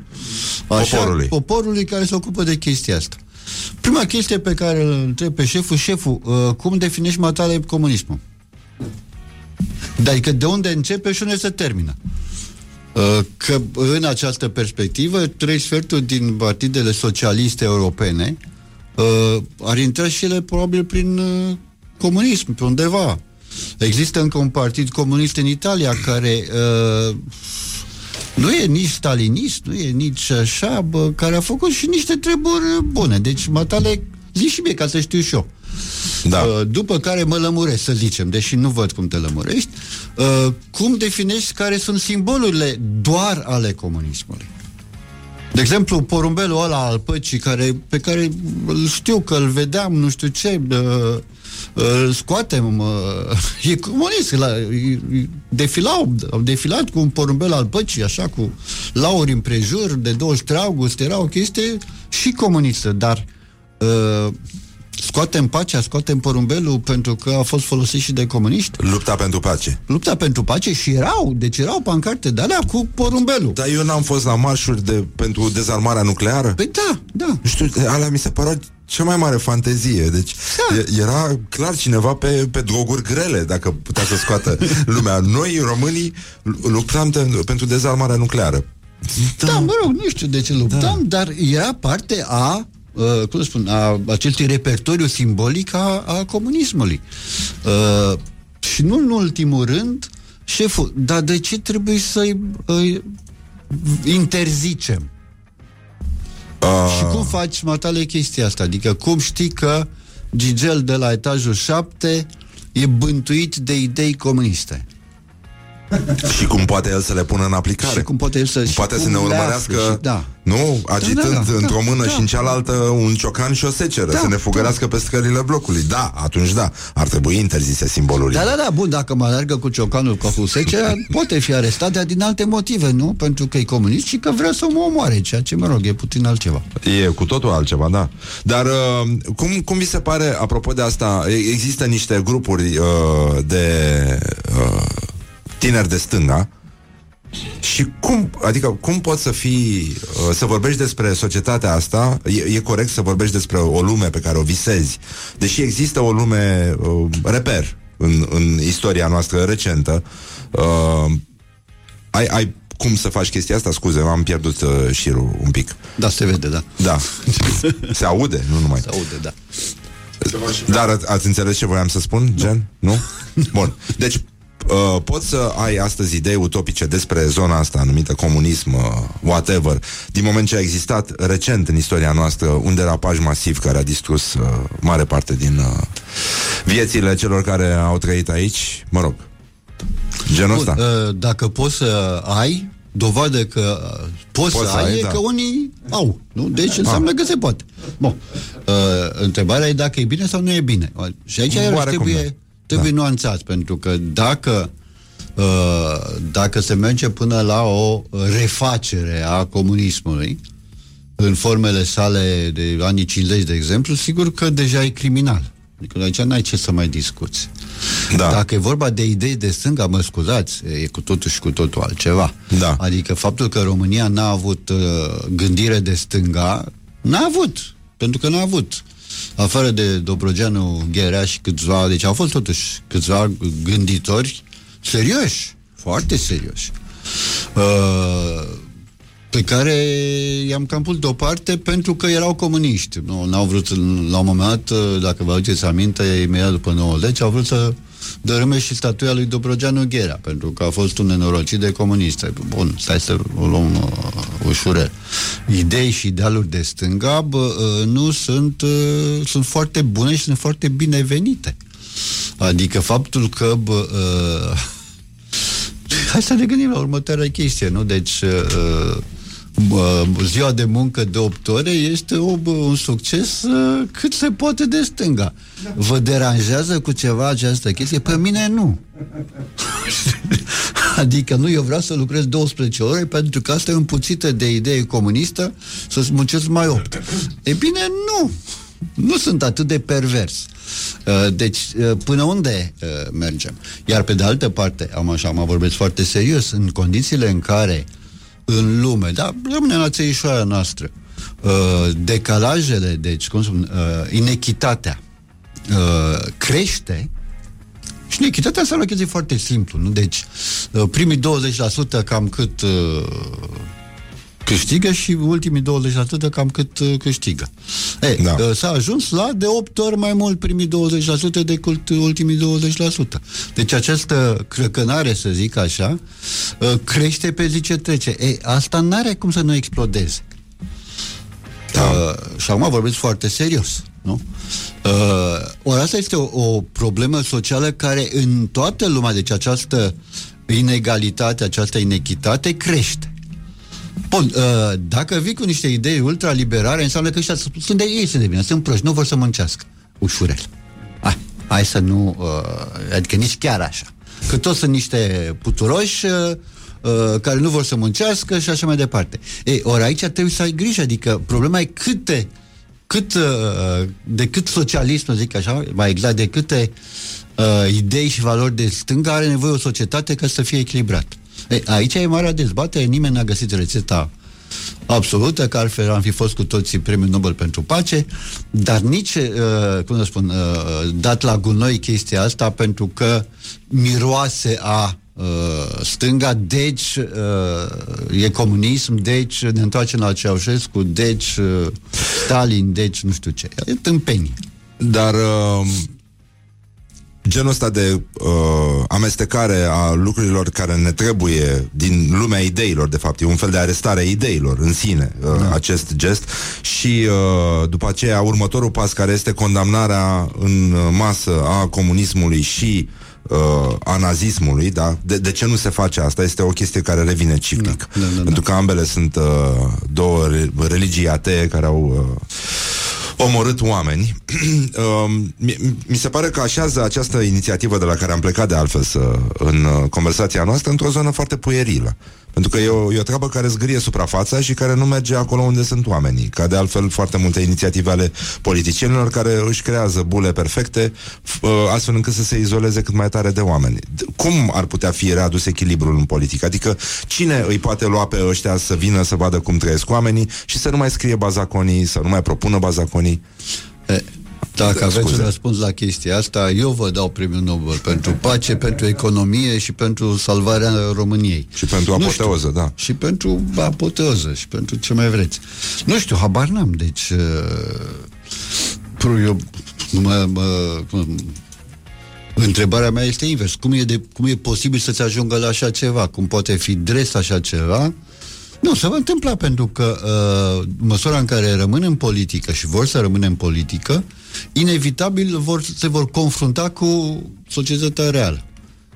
Poporului. poporului care se ocupă de chestia asta. Prima chestie pe care îl întreb pe șeful, șeful, uh, cum definești matale comunismul? Adică de unde începe și unde se termină? Uh, Că în această perspectivă, trei sferturi din partidele socialiste europene uh, ar intra și ele probabil prin uh, comunism, pe undeva. Există încă un partid comunist în Italia care uh, nu e nici stalinist, nu e nici așa, bă, care a făcut și niște treburi bune. Deci, matale, zi și mie ca să știu și eu. Da. Uh, după care mă lămuresc, să zicem, deși nu văd cum te lămurești, uh, cum definești care sunt simbolurile doar ale comunismului? De exemplu, porumbelul ăla al păcii, care, pe care îl știu că îl vedeam, nu știu ce, uh, îl scoatem, uh, e comunist, la, defilau, au defilat cu un porumbel al păcii, așa, cu lauri împrejur, de 23 august, era o chestie și comunistă, dar uh, scoatem pacea, scoatem porumbelul pentru că a fost folosit și de comuniști. Lupta pentru pace. Lupta pentru pace și erau, deci erau pancarte de alea cu porumbelul. Dar eu n-am fost la marșuri de, pentru dezarmarea nucleară. Păi da, da. Nu știu, alea mi se părea cea mai mare fantezie. Deci Da. e- era clar cineva pe, pe droguri grele, dacă putea să scoată lumea. Noi, românii, lu- luptam te- pentru dezarmarea nucleară. Da, mă rog, nu știu de ce luptam, da. dar era parte a uh, cum să spun, a acestui repertoriu simbolic a, a comunismului. Uh, și nu în ultimul rând, șeful, dar de ce trebuie să-i uh, interzicem? Uh, Și cum faci, matale, chestia asta? Adică cum știi că Gigel de la etajul 7 e bântuit de idei comuniste? și cum poate el să le pună în aplicare. Și cum poate el să- și Poate să cum ne le urmărească, afle și- da. nu, agitând da, da, într-o mână da. și în cealaltă un ciocan și o seceră, Da, să ne fugărească pe scările blocului. Da, atunci da, ar trebui interzise simbolurile. Da, da, da, bun, dacă mă alergă cu ciocanul cu secea, poate fi arestat, dar din alte motive, nu? Pentru că e comunist și că vrea să mă omoare, ceea ce, mă rog, e puțin altceva. E cu totul altceva, da. Dar uh, cum, cum vi se pare, apropo de asta, e- există niște grupuri uh, de uh, tineri de stânga și cum, adică cum poți să fii, uh, să vorbești despre societatea asta, e, e corect să vorbești despre o lume pe care o visezi, deși există o lume uh, reper în, în istoria noastră recentă, uh, ai, ai cum să faci chestia asta? Scuze, am pierdut uh, șirul un pic. Da, se vede, da. Da. Se aude, nu numai. Se aude, da. Dar ați, ați înțeles ce voiam să spun, Gen? Nu? Bun. Deci, uh, poți să ai astăzi idei utopice despre zona asta numită comunism, uh, whatever, din moment ce a existat recent în istoria noastră un derapaj masiv care a distrus uh, mare parte din uh, viețile celor care au trăit aici, mă rog, genul ăsta. Bun, uh, dacă poți să ai, dovadă că uh, poți, Poți să să ai, ai, e da. că unii au. Nu? Deci înseamnă că se poate. Bun. Uh, întrebarea e dacă e bine sau nu e bine. Uh, Și aici iarăși Oarecum trebuie, da. Trebuie nuanțat, pentru că dacă uh, dacă se merge până la o refacere a comunismului, în formele sale de anii 50, de exemplu, sigur că deja e criminal. Adică aici n-ai ce să mai discuți. Da. Dacă e vorba de idei de stânga, mă scuzați, e cu totul și cu totul altceva. Da. Adică faptul că România n-a avut uh, gândire de stânga, n-a avut. Pentru că n-a avut. Afară de Dobrogeanu Gherea și câțiva, deci au fost totuși câțiva gânditori serioși, foarte serioși. Uh, pe care i-am cam pus deoparte pentru că erau comuniști. Nu, n-au vrut, la un moment dat, dacă vă aduceți aminte, imediat după 90, au vrut să dărâme și statuia lui Dobrogeanu Gherea, pentru că a fost un nenorocit de comuniste. Bun, stai să o luăm uh, ușurel. Idei și idealuri de stânga bă, uh, nu sunt, uh, sunt foarte bune și sunt foarte binevenite. Adică faptul că bă, uh, Hai să ne gândim la următoarea chestie, nu? Deci, uh, uh, ziua de muncă de 8 ore este o, un succes uh, cât se poate de stânga. Vă deranjează cu ceva această chestie? Pe mine nu. adică nu, eu vreau să lucrez 12 ore pentru că asta e împuțită de idee comunistă să-ți muncesc mai 8. E bine, nu. Nu sunt atât de pervers. Uh, Deci, uh, până unde uh, mergem? Iar pe de altă parte, am așa, mă vorbesc foarte serios, în condițiile în care în lume, da, rămâne la țărișoara noastră, uh, decalajele, deci, cum spun, uh, inechitatea uh, crește, și inechitatea înseamnă o chestie foarte simplu, nu? Deci, uh, primii 20% cam cât uh, câștigă și ultimii 20% cam cât uh, câștigă. E, Da. da. s-a ajuns la de 8 ori mai mult primii 20% decât ultimii 20%. Deci această crăcănare, să zic așa, uh, crește pe zi ce trece. E, asta n-are cum să nu explodeze. Da. Uh, și acum vorbesc foarte serios, nu? Uh, ori asta este o, o problemă socială care în toată lumea, deci această inegalitate, această inechitate crește. Bun, uh, dacă vii cu niște idei ultraliberare, înseamnă că ăștia sunt de ei, sunt de bine, sunt proști, nu vor să muncească. Ușurel. Hai, hai să nu, uh, adică nici chiar așa. Că toți sunt niște puturoși uh, uh, care nu vor să muncească și așa mai departe. Ei, ori aici trebuie să ai grijă, adică problema e câte, cât, uh, de cât socialism, să zic așa, mai exact, de câte uh, idei și valori de stânga are nevoie o societate ca să fie echilibrat. Ei, aici e marea dezbatere, nimeni n-a găsit rețeta absolută, că altfel am fi fost cu toții premiul Nobel pentru pace, dar nici, uh, cum să spun, uh, dat la gunoi chestia asta pentru că miroase a uh, stânga, deci uh, e comunism, deci ne întoarcem la Ceaușescu, deci uh, Stalin, deci nu știu ce. E tâmpenie. Dar uh, genul ăsta de uh, amestecare a lucrurilor care ne trebuie din lumea ideilor, de fapt, e un fel de arestare a ideilor în sine, uh, da. acest gest și uh, după aceea următorul pas care este condamnarea în masă a comunismului și uh, a nazismului, da? De, de ce nu se face asta? Este o chestie care revine ciclic. Da, da, da, da. Pentru că ambele sunt uh, două re- religii atee care au uh, omorât oameni. Um, mi, mi se pare că așează această inițiativă de la care am plecat de altfel să, în uh, conversația noastră într-o zonă foarte puierilă. Pentru că e o, e o treabă care zgârie suprafața și care nu merge acolo unde sunt oamenii. Ca de altfel foarte multe inițiative ale politicienilor care își creează bule perfecte f- uh, astfel încât să se izoleze cât mai tare de oameni. D- Cum ar putea fi readus echilibrul în politică? Adică cine îi poate lua pe ăștia să vină să vadă cum trăiesc oamenii și să nu mai scrie bazaconii, să nu mai propună bazaconii? E, Dacă aveți Scuze. un răspuns la chestia asta, eu vă dau premiul Nobel pentru pace, pentru economie și pentru salvarea României. Și pentru Nu apoteoză, știu. da. Și pentru apoteoză și pentru ce mai vreți. Nu știu, habar n-am, deci... Uh, eu, mă, mă, cum- întrebarea mea este invers. Cum e, de, cum e posibil să-ți ajungă la așa ceva? Cum poate fi dres așa ceva? Nu, se va întâmpla pentru că uh, în măsura în care rămân în politică și vor să rămână în politică, inevitabil vor, se vor confrunta cu societatea reală,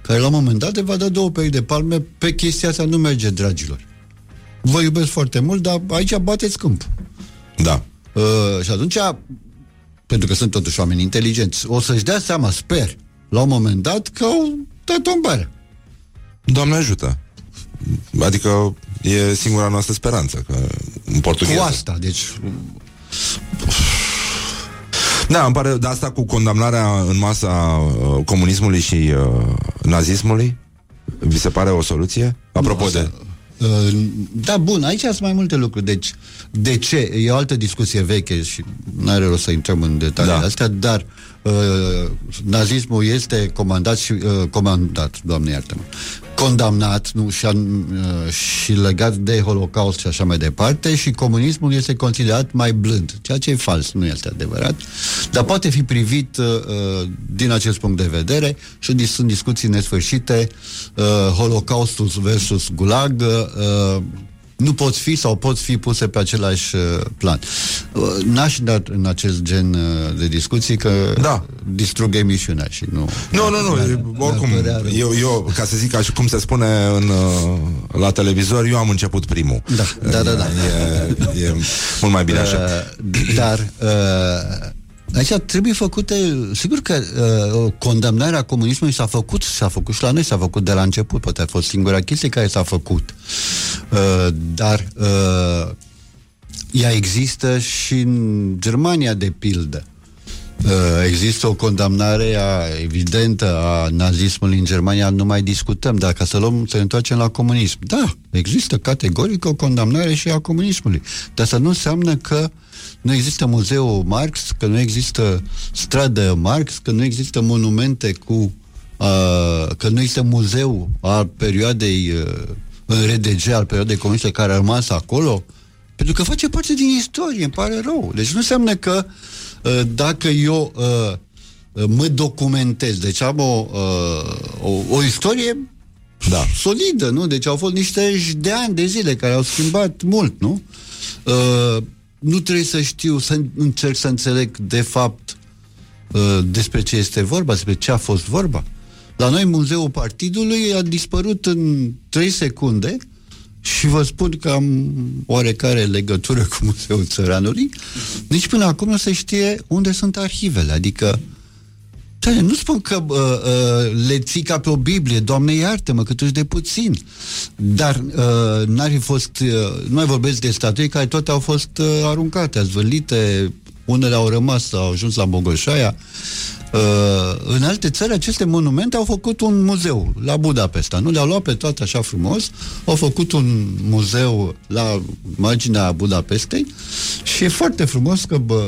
care la un moment dat le va da două peri de palme pe chestia asta nu merge, dragilor. Vă iubesc foarte mult, dar aici bateți câmp. Da. Uh, și atunci, pentru că sunt totuși oameni inteligenți, o să-și dea seama, sper, la un moment dat, că au dat o bară. Doamne ajută. Adică e singura noastră speranță, că în portugheză. Cu asta, deci Da, îmi pare, de asta cu condamnarea în masă a uh, comunismului și uh, nazismului, vi se pare o soluție? Apropo de... Uh, Da, bun, aici sunt mai multe lucruri. Deci, de ce? E o altă discuție veche și nu are rost să intrăm în detaliile Da. da. astea, dar uh, nazismul este comandat și uh, comandat, doamne iartă-mă, condamnat nu, și, an, uh, și legat de Holocaust și așa mai departe și comunismul este considerat mai blând, ceea ce e fals, nu este adevărat, dar poate fi privit uh, uh, din acest punct de vedere și dis- sunt discuții nesfârșite, uh, Holocaustul versus Gulag, uh, nu pot fi sau pot fi puse pe același uh, plan. Uh, N-aș da în acest gen uh, de discuții că Da. distrug emisiunea și nu... Nu, nu, nu, e- oricum, Mi-ar părea rău. eu, eu, ca să zic așa cum se spune în, uh, la televizor, eu am început primul. Da, da, da, da. E, e mult mai bine așa. Uh, dar uh, aici trebuie făcute, sigur că uh, condamnarea comunismului s-a făcut, s-a făcut și la noi, s-a făcut de la început, poate a fost singura chestie care s-a făcut. Uh, dar uh, ea există și în Germania, de pildă. Uh, Există o condamnare a, evidentă a nazismului în Germania, nu mai discutăm, dar ca să luăm, să ne întoarcem la comunism. Da, există categoric o condamnare și a comunismului. Dar asta nu înseamnă că nu există muzeul Marx, că nu există stradă Marx, că nu există monumente cu uh, că nu există muzeu a perioadei uh, în RDG al perioadei comuniste care a rămas acolo? Pentru că face parte din istorie, îmi pare rău. Deci nu înseamnă că uh, dacă eu uh, uh, mă documentez, deci am o, uh, o, o istorie da. solidă, nu? Deci au fost niște de ani de zile care au schimbat mult, nu? Uh, nu trebuie să știu, să încerc să înțeleg de fapt uh, despre ce este vorba, despre ce a fost vorba. La noi Muzeul Partidului a dispărut în 3 secunde și vă spun că am oarecare legătură cu Muzeul Țăranului. Nici până acum nu se știe unde sunt arhivele, adică Doamne, nu spun că uh, uh, le ții ca pe o Biblie, Doamne iartă-mă, cât de puțin. Dar uh, n-ar fi fost, uh, nu mai vorbesc de statui care toate au fost uh, aruncate, azvălite, unele au rămas, au ajuns la Bogoșaia. Uh, în alte țări, aceste monumente au făcut un muzeu la Budapesta. Nu le-au luat pe toate așa frumos, au făcut un muzeu la marginea Budapestei și e foarte frumos că bă,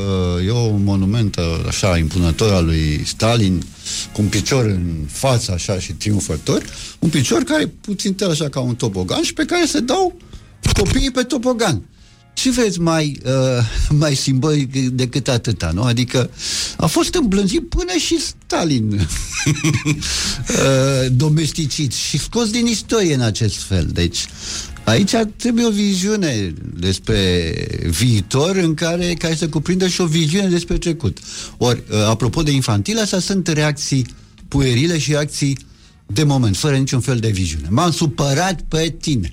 e un monument uh, așa impunător al lui Stalin, cu un picior în față așa și triumfător, un picior care puțin tel așa ca un topogan și pe care se dau copiii pe topogan ce vreți mai, uh, mai simbolic decât atâta, nu? Adică a fost îmblânzit până și Stalin uh, domesticit și scos din istorie în acest fel. Deci aici trebuie o viziune despre viitor în care, care să cuprindă și o viziune despre trecut. Ori, uh, apropo de infantil, astea sunt reacții puerile și reacții de moment, fără niciun fel de viziune. M-am supărat pe tine.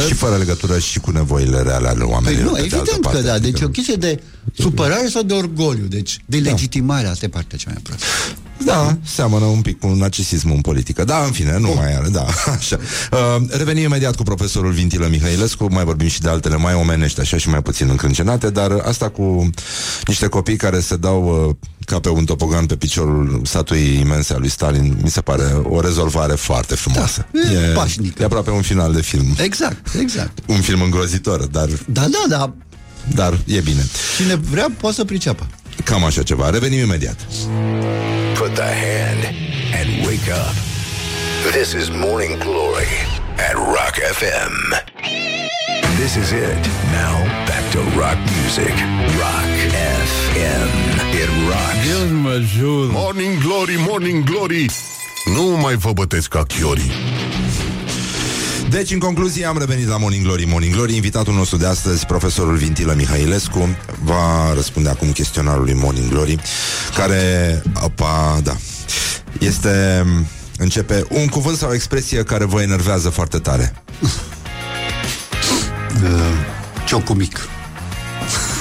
Și fără legătură și cu nevoile reale ale oamenilor. Păi nu, evident că da. Deci o chestie de supărare sau de orgoliu. Deci de da. legitimare, asta e partea cea mai proastă. Da, seamănă un pic cu narcisismul în politică. Da, în fine, nu oh. mai are, da, așa. Uh, revenim imediat cu profesorul Vintilă Mihailescu, mai vorbim și de altele mai omenești, așa și mai puțin încrâncenate, dar asta cu niște copii care se dau uh, ca pe un topogan pe piciorul statuii imense a lui Stalin, mi se pare o rezolvare foarte frumoasă. Da, e, e pașnică. E aproape un final de film. Exact, exact. Un film îngrozitor, dar... Da, da, da. Dar e bine. Cine vrea poate să priceapă. Cam așa ceva. Revenim imediat. Put the hand and wake up. This is Morning Glory at Rock FM. This is it. Now back to rock music. Rock FM. It rocks. Deus mă ajută. Morning Glory, Morning Glory. Nu mai vă bătesc ca chiorii. Deci, în concluzie, am revenit la Morning Glory. Morning Glory, invitatul nostru de astăzi, profesorul Vintilă Mihailescu, va răspunde acum chestionarului Morning Glory, care, opa, da, este, începe un cuvânt sau o expresie care vă enervează foarte tare. Uh, ciocumic.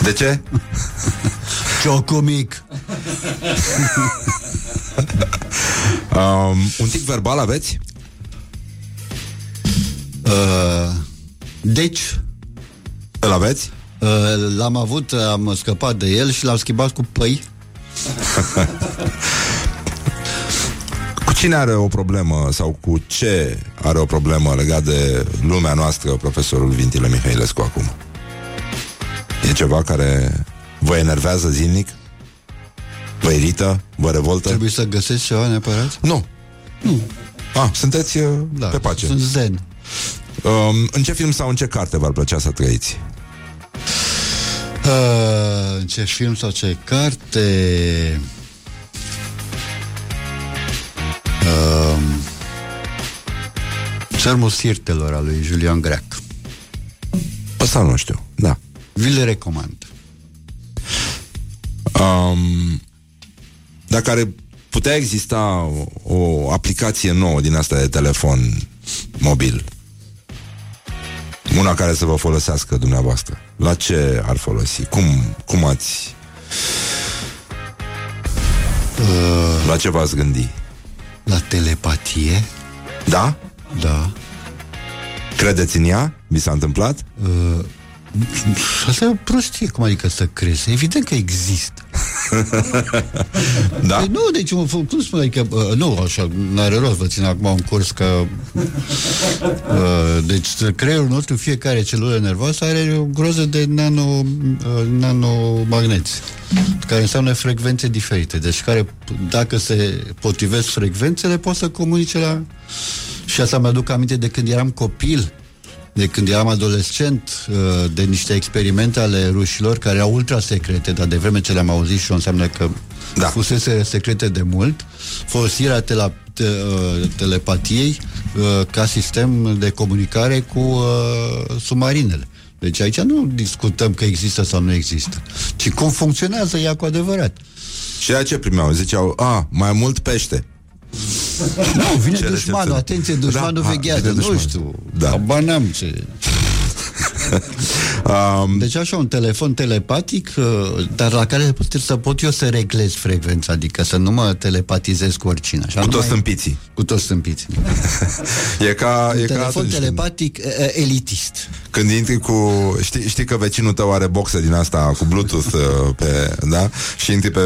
De ce? Ciocumic. um, un tic verbal aveți? Uh, deci... Îl aveți? Uh, l-am avut, am scăpat de el și l-am schimbat cu păi. cu cine are o problemă sau cu ce are o problemă legat de lumea noastră profesorul Vintile Mihailescu acum? E ceva care vă enervează zilnic? Vă irită? Vă revoltă? Trebuie să găsesc ceva neapărat? Nu. Nu. Ah, sunteți uh, da, pe pace. Sunt zen. Um, în ce film sau în ce carte v-ar plăcea să trăiți? Uh, în ce film sau ce carte? Uh, Țărmul Sirtelor al lui Julian Greac. Asta nu știu, da. Vi le recomand. Um, dacă ar putea exista o, o aplicație nouă din asta de telefon mobil una care să vă folosească dumneavoastră. La ce ar folosi? Cum, cum ați... Uh, la ce v-ați gândi? La telepatie? Da? Da. Credeți în ea? Vi s-a întâmplat? Uh, Asta e o prostie, cum adică să crezi? Evident că există. da? Păi nu, deci, cum spune, adică, uh, nu, așa, n-are rost, vă țin acum un curs că... Uh, deci, creierul nostru, fiecare celulă nervoasă are o groză de nano, uh, nanomagneți, care înseamnă frecvențe diferite. Deci, care, dacă se potrivesc frecvențele, pot să comunice la Și asta mi-aduc aminte de când eram copil, de când eram adolescent, uh, de niște experimente ale rușilor care erau ultra secrete, dar de vreme ce le-am auzit și eu înseamnă că Da. da. fusese secrete de mult, folosirea tela, te, uh, telepatiei uh, ca sistem de comunicare cu uh, submarinele. Deci aici nu discutăm că există sau nu există, ci cum funcționează ea cu adevărat. Și la ce primeau? Ziceau, a, mai mult pește. Nu, vine Ce dușmanul, recepție. atenție, dușmanul Da, a, veghează, vine nu dușmanul. știu, Da. habar n-am ce... Um, Deci așa, un telefon telepatic, uh, dar la care pot, să pot eu să reglez frecvența, adică să nu mă telepatizez cu oricine. Așa, cu nu toți mai- stâmpiții. Cu toți stâmpiții. E ca, e ca telefon atunci când, telepatic uh, uh, elitist. când intri cu... Știi, știi că vecinul tău are boxă din asta cu Bluetooth uh, pe, da? Și intri pe,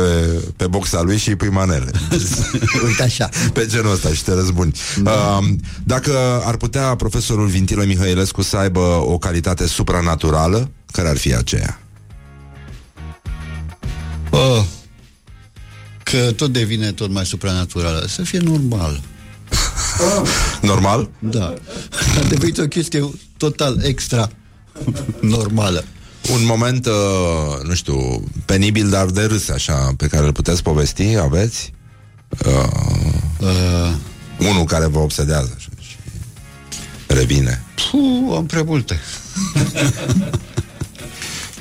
pe boxa lui și îi pui manele. Uite așa. Pe genul ăsta și te răzbuni. Da. Uh, dacă ar putea profesorul Vintilă Mihăilescu să aibă o calitate supranaturală, care ar fi aceea? Oh, că tot devine tot mai supranatural. Să fie normal. Normal? Da. A devenit o chestie total extra normală. Un moment, uh, nu știu, penibil, dar de râs, așa, pe care îl puteți povesti, aveți? Uh, Uh, unul care vă obsedează așa, și revine. puh, am prea multe.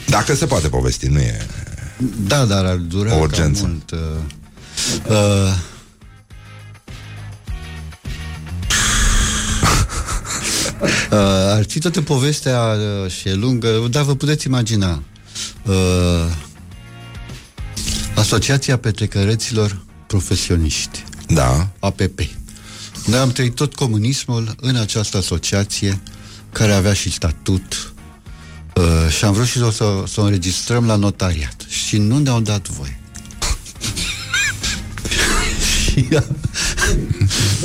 Dacă se poate povesti, nu e... Da, dar ar dura O urgență. cam mult. Uh, uh, uh, ar fi toată povestea uh, și e lungă, dar vă puteți imagina. Uh, Asociația Petrecăreților Profesioniști, Da, APP. Noi am trăit tot comunismul în această asociație care avea și statut uh, și am vrut și o să, să o înregistrăm la notariat și nu ne-au dat voie. și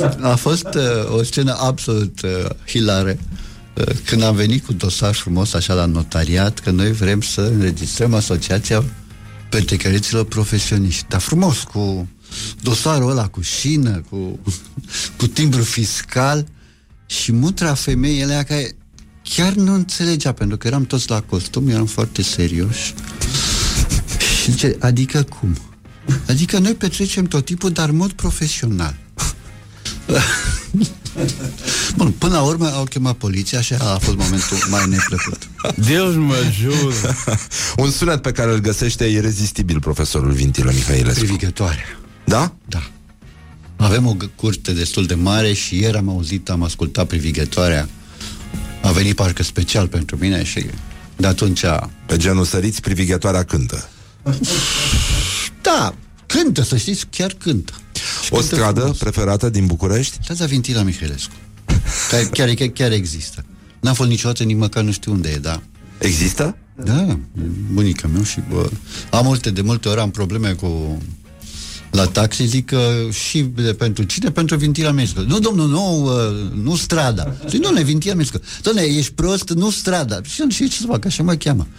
a, a fost uh, o scenă absolut uh, hilară uh, când am venit cu dosar frumos așa la notariat că noi vrem să înregistrăm asociația petrecăreților profesioniști. Dar frumos, cu dosarul ăla, cu șină, cu, cu timbru fiscal și mutra femeii alea care chiar nu înțelegea, pentru că eram toți la costum, eram foarte serioși. Și zice, adică cum? Adică noi petrecem tot tipul, dar în mod profesional. Bun, până la urmă au chemat poliția și a fost momentul mai neplăcut. Deus mă ajută. Un sunet pe care îl găsește irezistibil profesorul Vintilă Mihăilescu. Privigătoare. Da? Da. Avem o g- curte destul de mare și ieri am auzit, am ascultat privighetoarea. A venit parcă special pentru mine și de atunci, Pe genul săriți, privighetoarea cântă. da, cântă, să știți, chiar cântă. Și O cântă stradă frumos. preferată din București? Strada Vintila Mihailescu. Care, chiar, chiar, chiar există. N-am fost niciodată, nici măcar nu știu unde e, da. Există? Da, bunica meu și bă, am multe, de multe ori am probleme cu la taxi, zic că și de pentru cine? Pentru Vintila Mihailescu. Nu, domnul, nu, uh, nu strada. Zic, nu, Vintila Mihailescu. Doamne, ești prost, nu strada. Și eu, și ce să fac, așa mă cheamă.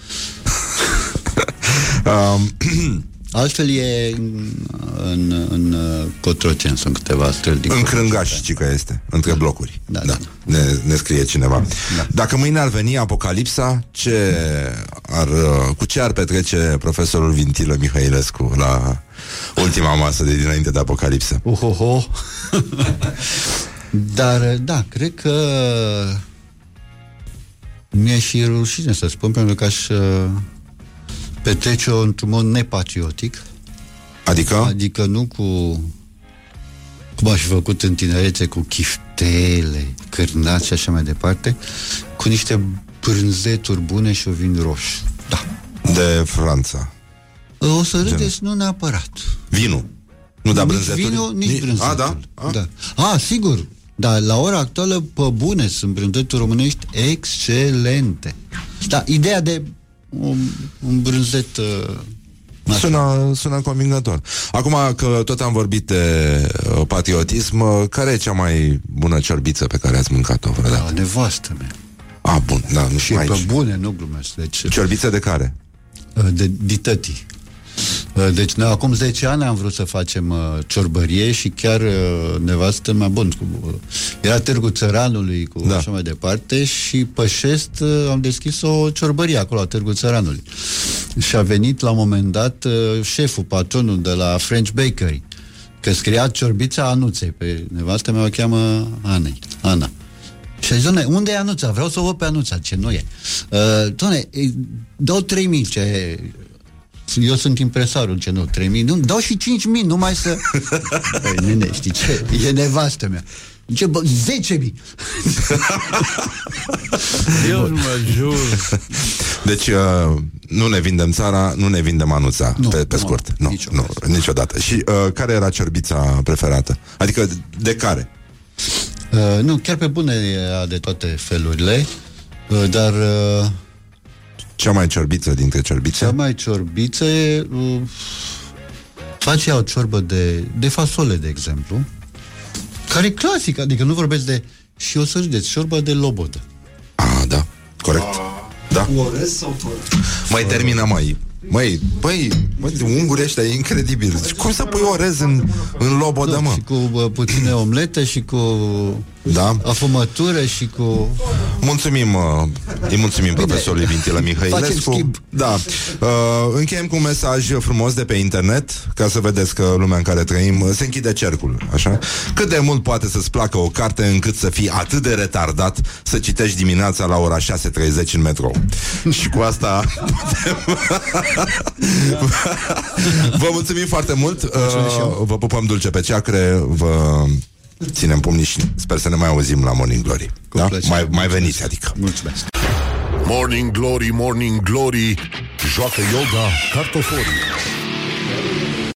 Um, Altfel e în, în, în uh, Cotroceni, sunt câteva străzi din în Cotroceni. Crângaș, ci că este, între blocuri. Da, da. Ne, ne scrie cineva. Da. Dacă mâine ar veni apocalipsa, ce ar, uh, cu ce ar petrece profesorul Vintilă Mihăilescu la ultima masă de dinainte de apocalipsă? Uhoho. Dar, da, cred că mi-e și rușine să spun, pentru că aș uh, petrece-o într-un mod nepatriotic, Adică? adică nu cu cum aș fi făcut în tinerețe cu chiftele, cârnați și așa mai departe, cu niște brânzeturi bune și o vin roșu. Da. De Franța. O să râdeți, nu neapărat. Vinul. Nu da nici brânzeturi? vinul, nici Ni- brânzetul. A, da? A? da. A, sigur. Dar la ora actuală, pe bune, sunt brânzeturi românești excelente. Da, ideea de un, un brânzet... Uh, așa. Sună, sună convingător. Acum că tot am vorbit de uh, patriotism, uh, care e cea mai bună ciorbiță pe care ați mâncat-o La vreodată? nevastă mea. A, bun, da, nu Și știu pe aici. bune, nu glumesc. Deci, Ciorbiță de care? uh, de ditătii. Uh, Deci noi acum 10 ani am vrut să facem uh, ciorbărie și chiar uh, nevastă mea bun. Cu, uh, era Târgu Țăranului cu Da. da. așa mai departe și pe șest uh, am deschis o ciorbărie acolo la Târgu Țăranului. Și a venit la un moment dat uh, șeful, patronul de la French Bakery că scria ciorbița Anuței. Pe nevastă mea o cheamă Anei, Ana. Și a zis, doamne, unde e Anuța? Vreau să o văd pe Anuța, ce nu e. Uh, doamne, e, dau 3.000, ce... Eu sunt impresarul, ce nu, 3.000, nu, dau și 5.000, numai să... Păi, nene, știi ce? E nevastă mea. Ce, bă, 10.000. Eu nu mă jur. Deci uh, nu ne vindem țara, nu ne vindem anuța, Nu, pe, pe nu, scurt. Nu, niciodată. nu, niciodată. Și uh, care era cerbița preferată? Adică de care? Uh, nu, chiar pe bune era de toate felurile, uh, dar uh, Cea mai cerbiță dintre cerbițe? cea mai ciorbiță e, uh, face ea o ciorbă de, de fasole, de exemplu, care e clasică, adică nu vorbesc de... Și o să râdeți, ciorbă de lobodă. Ah, da, corect. Da. Orez sau fără? Mai termină, mai. Măi, băi, băi, ungurii ăștia e incredibil. Deci, cum să pui orez în, în lobodă, mă? Și cu uh, puține omlete și cu Da. afumătură și cu... Mulțumim, uh, îi mulțumim profesorului Vintilă Facem Mihăilescu. schimb. Da. Uh, încheiem cu un mesaj frumos de pe internet, ca să vedeți că lumea în care trăim uh, se închide cercul, așa? Cât de mult poate să-ți placă o carte încât să fii atât de retardat să citești dimineața la ora 6.30 în metrou. Și cu asta putem... Vă mulțumim foarte mult. Uh, vă pupăm dulce pe ceacre, vă ținem pumnii și sper să ne mai auzim la Morning Glory. Cu Da? plăcere. Mai, mai veniți, adică. Mulțumesc! Morning Glory, Morning Glory Joacă yoga cartoforii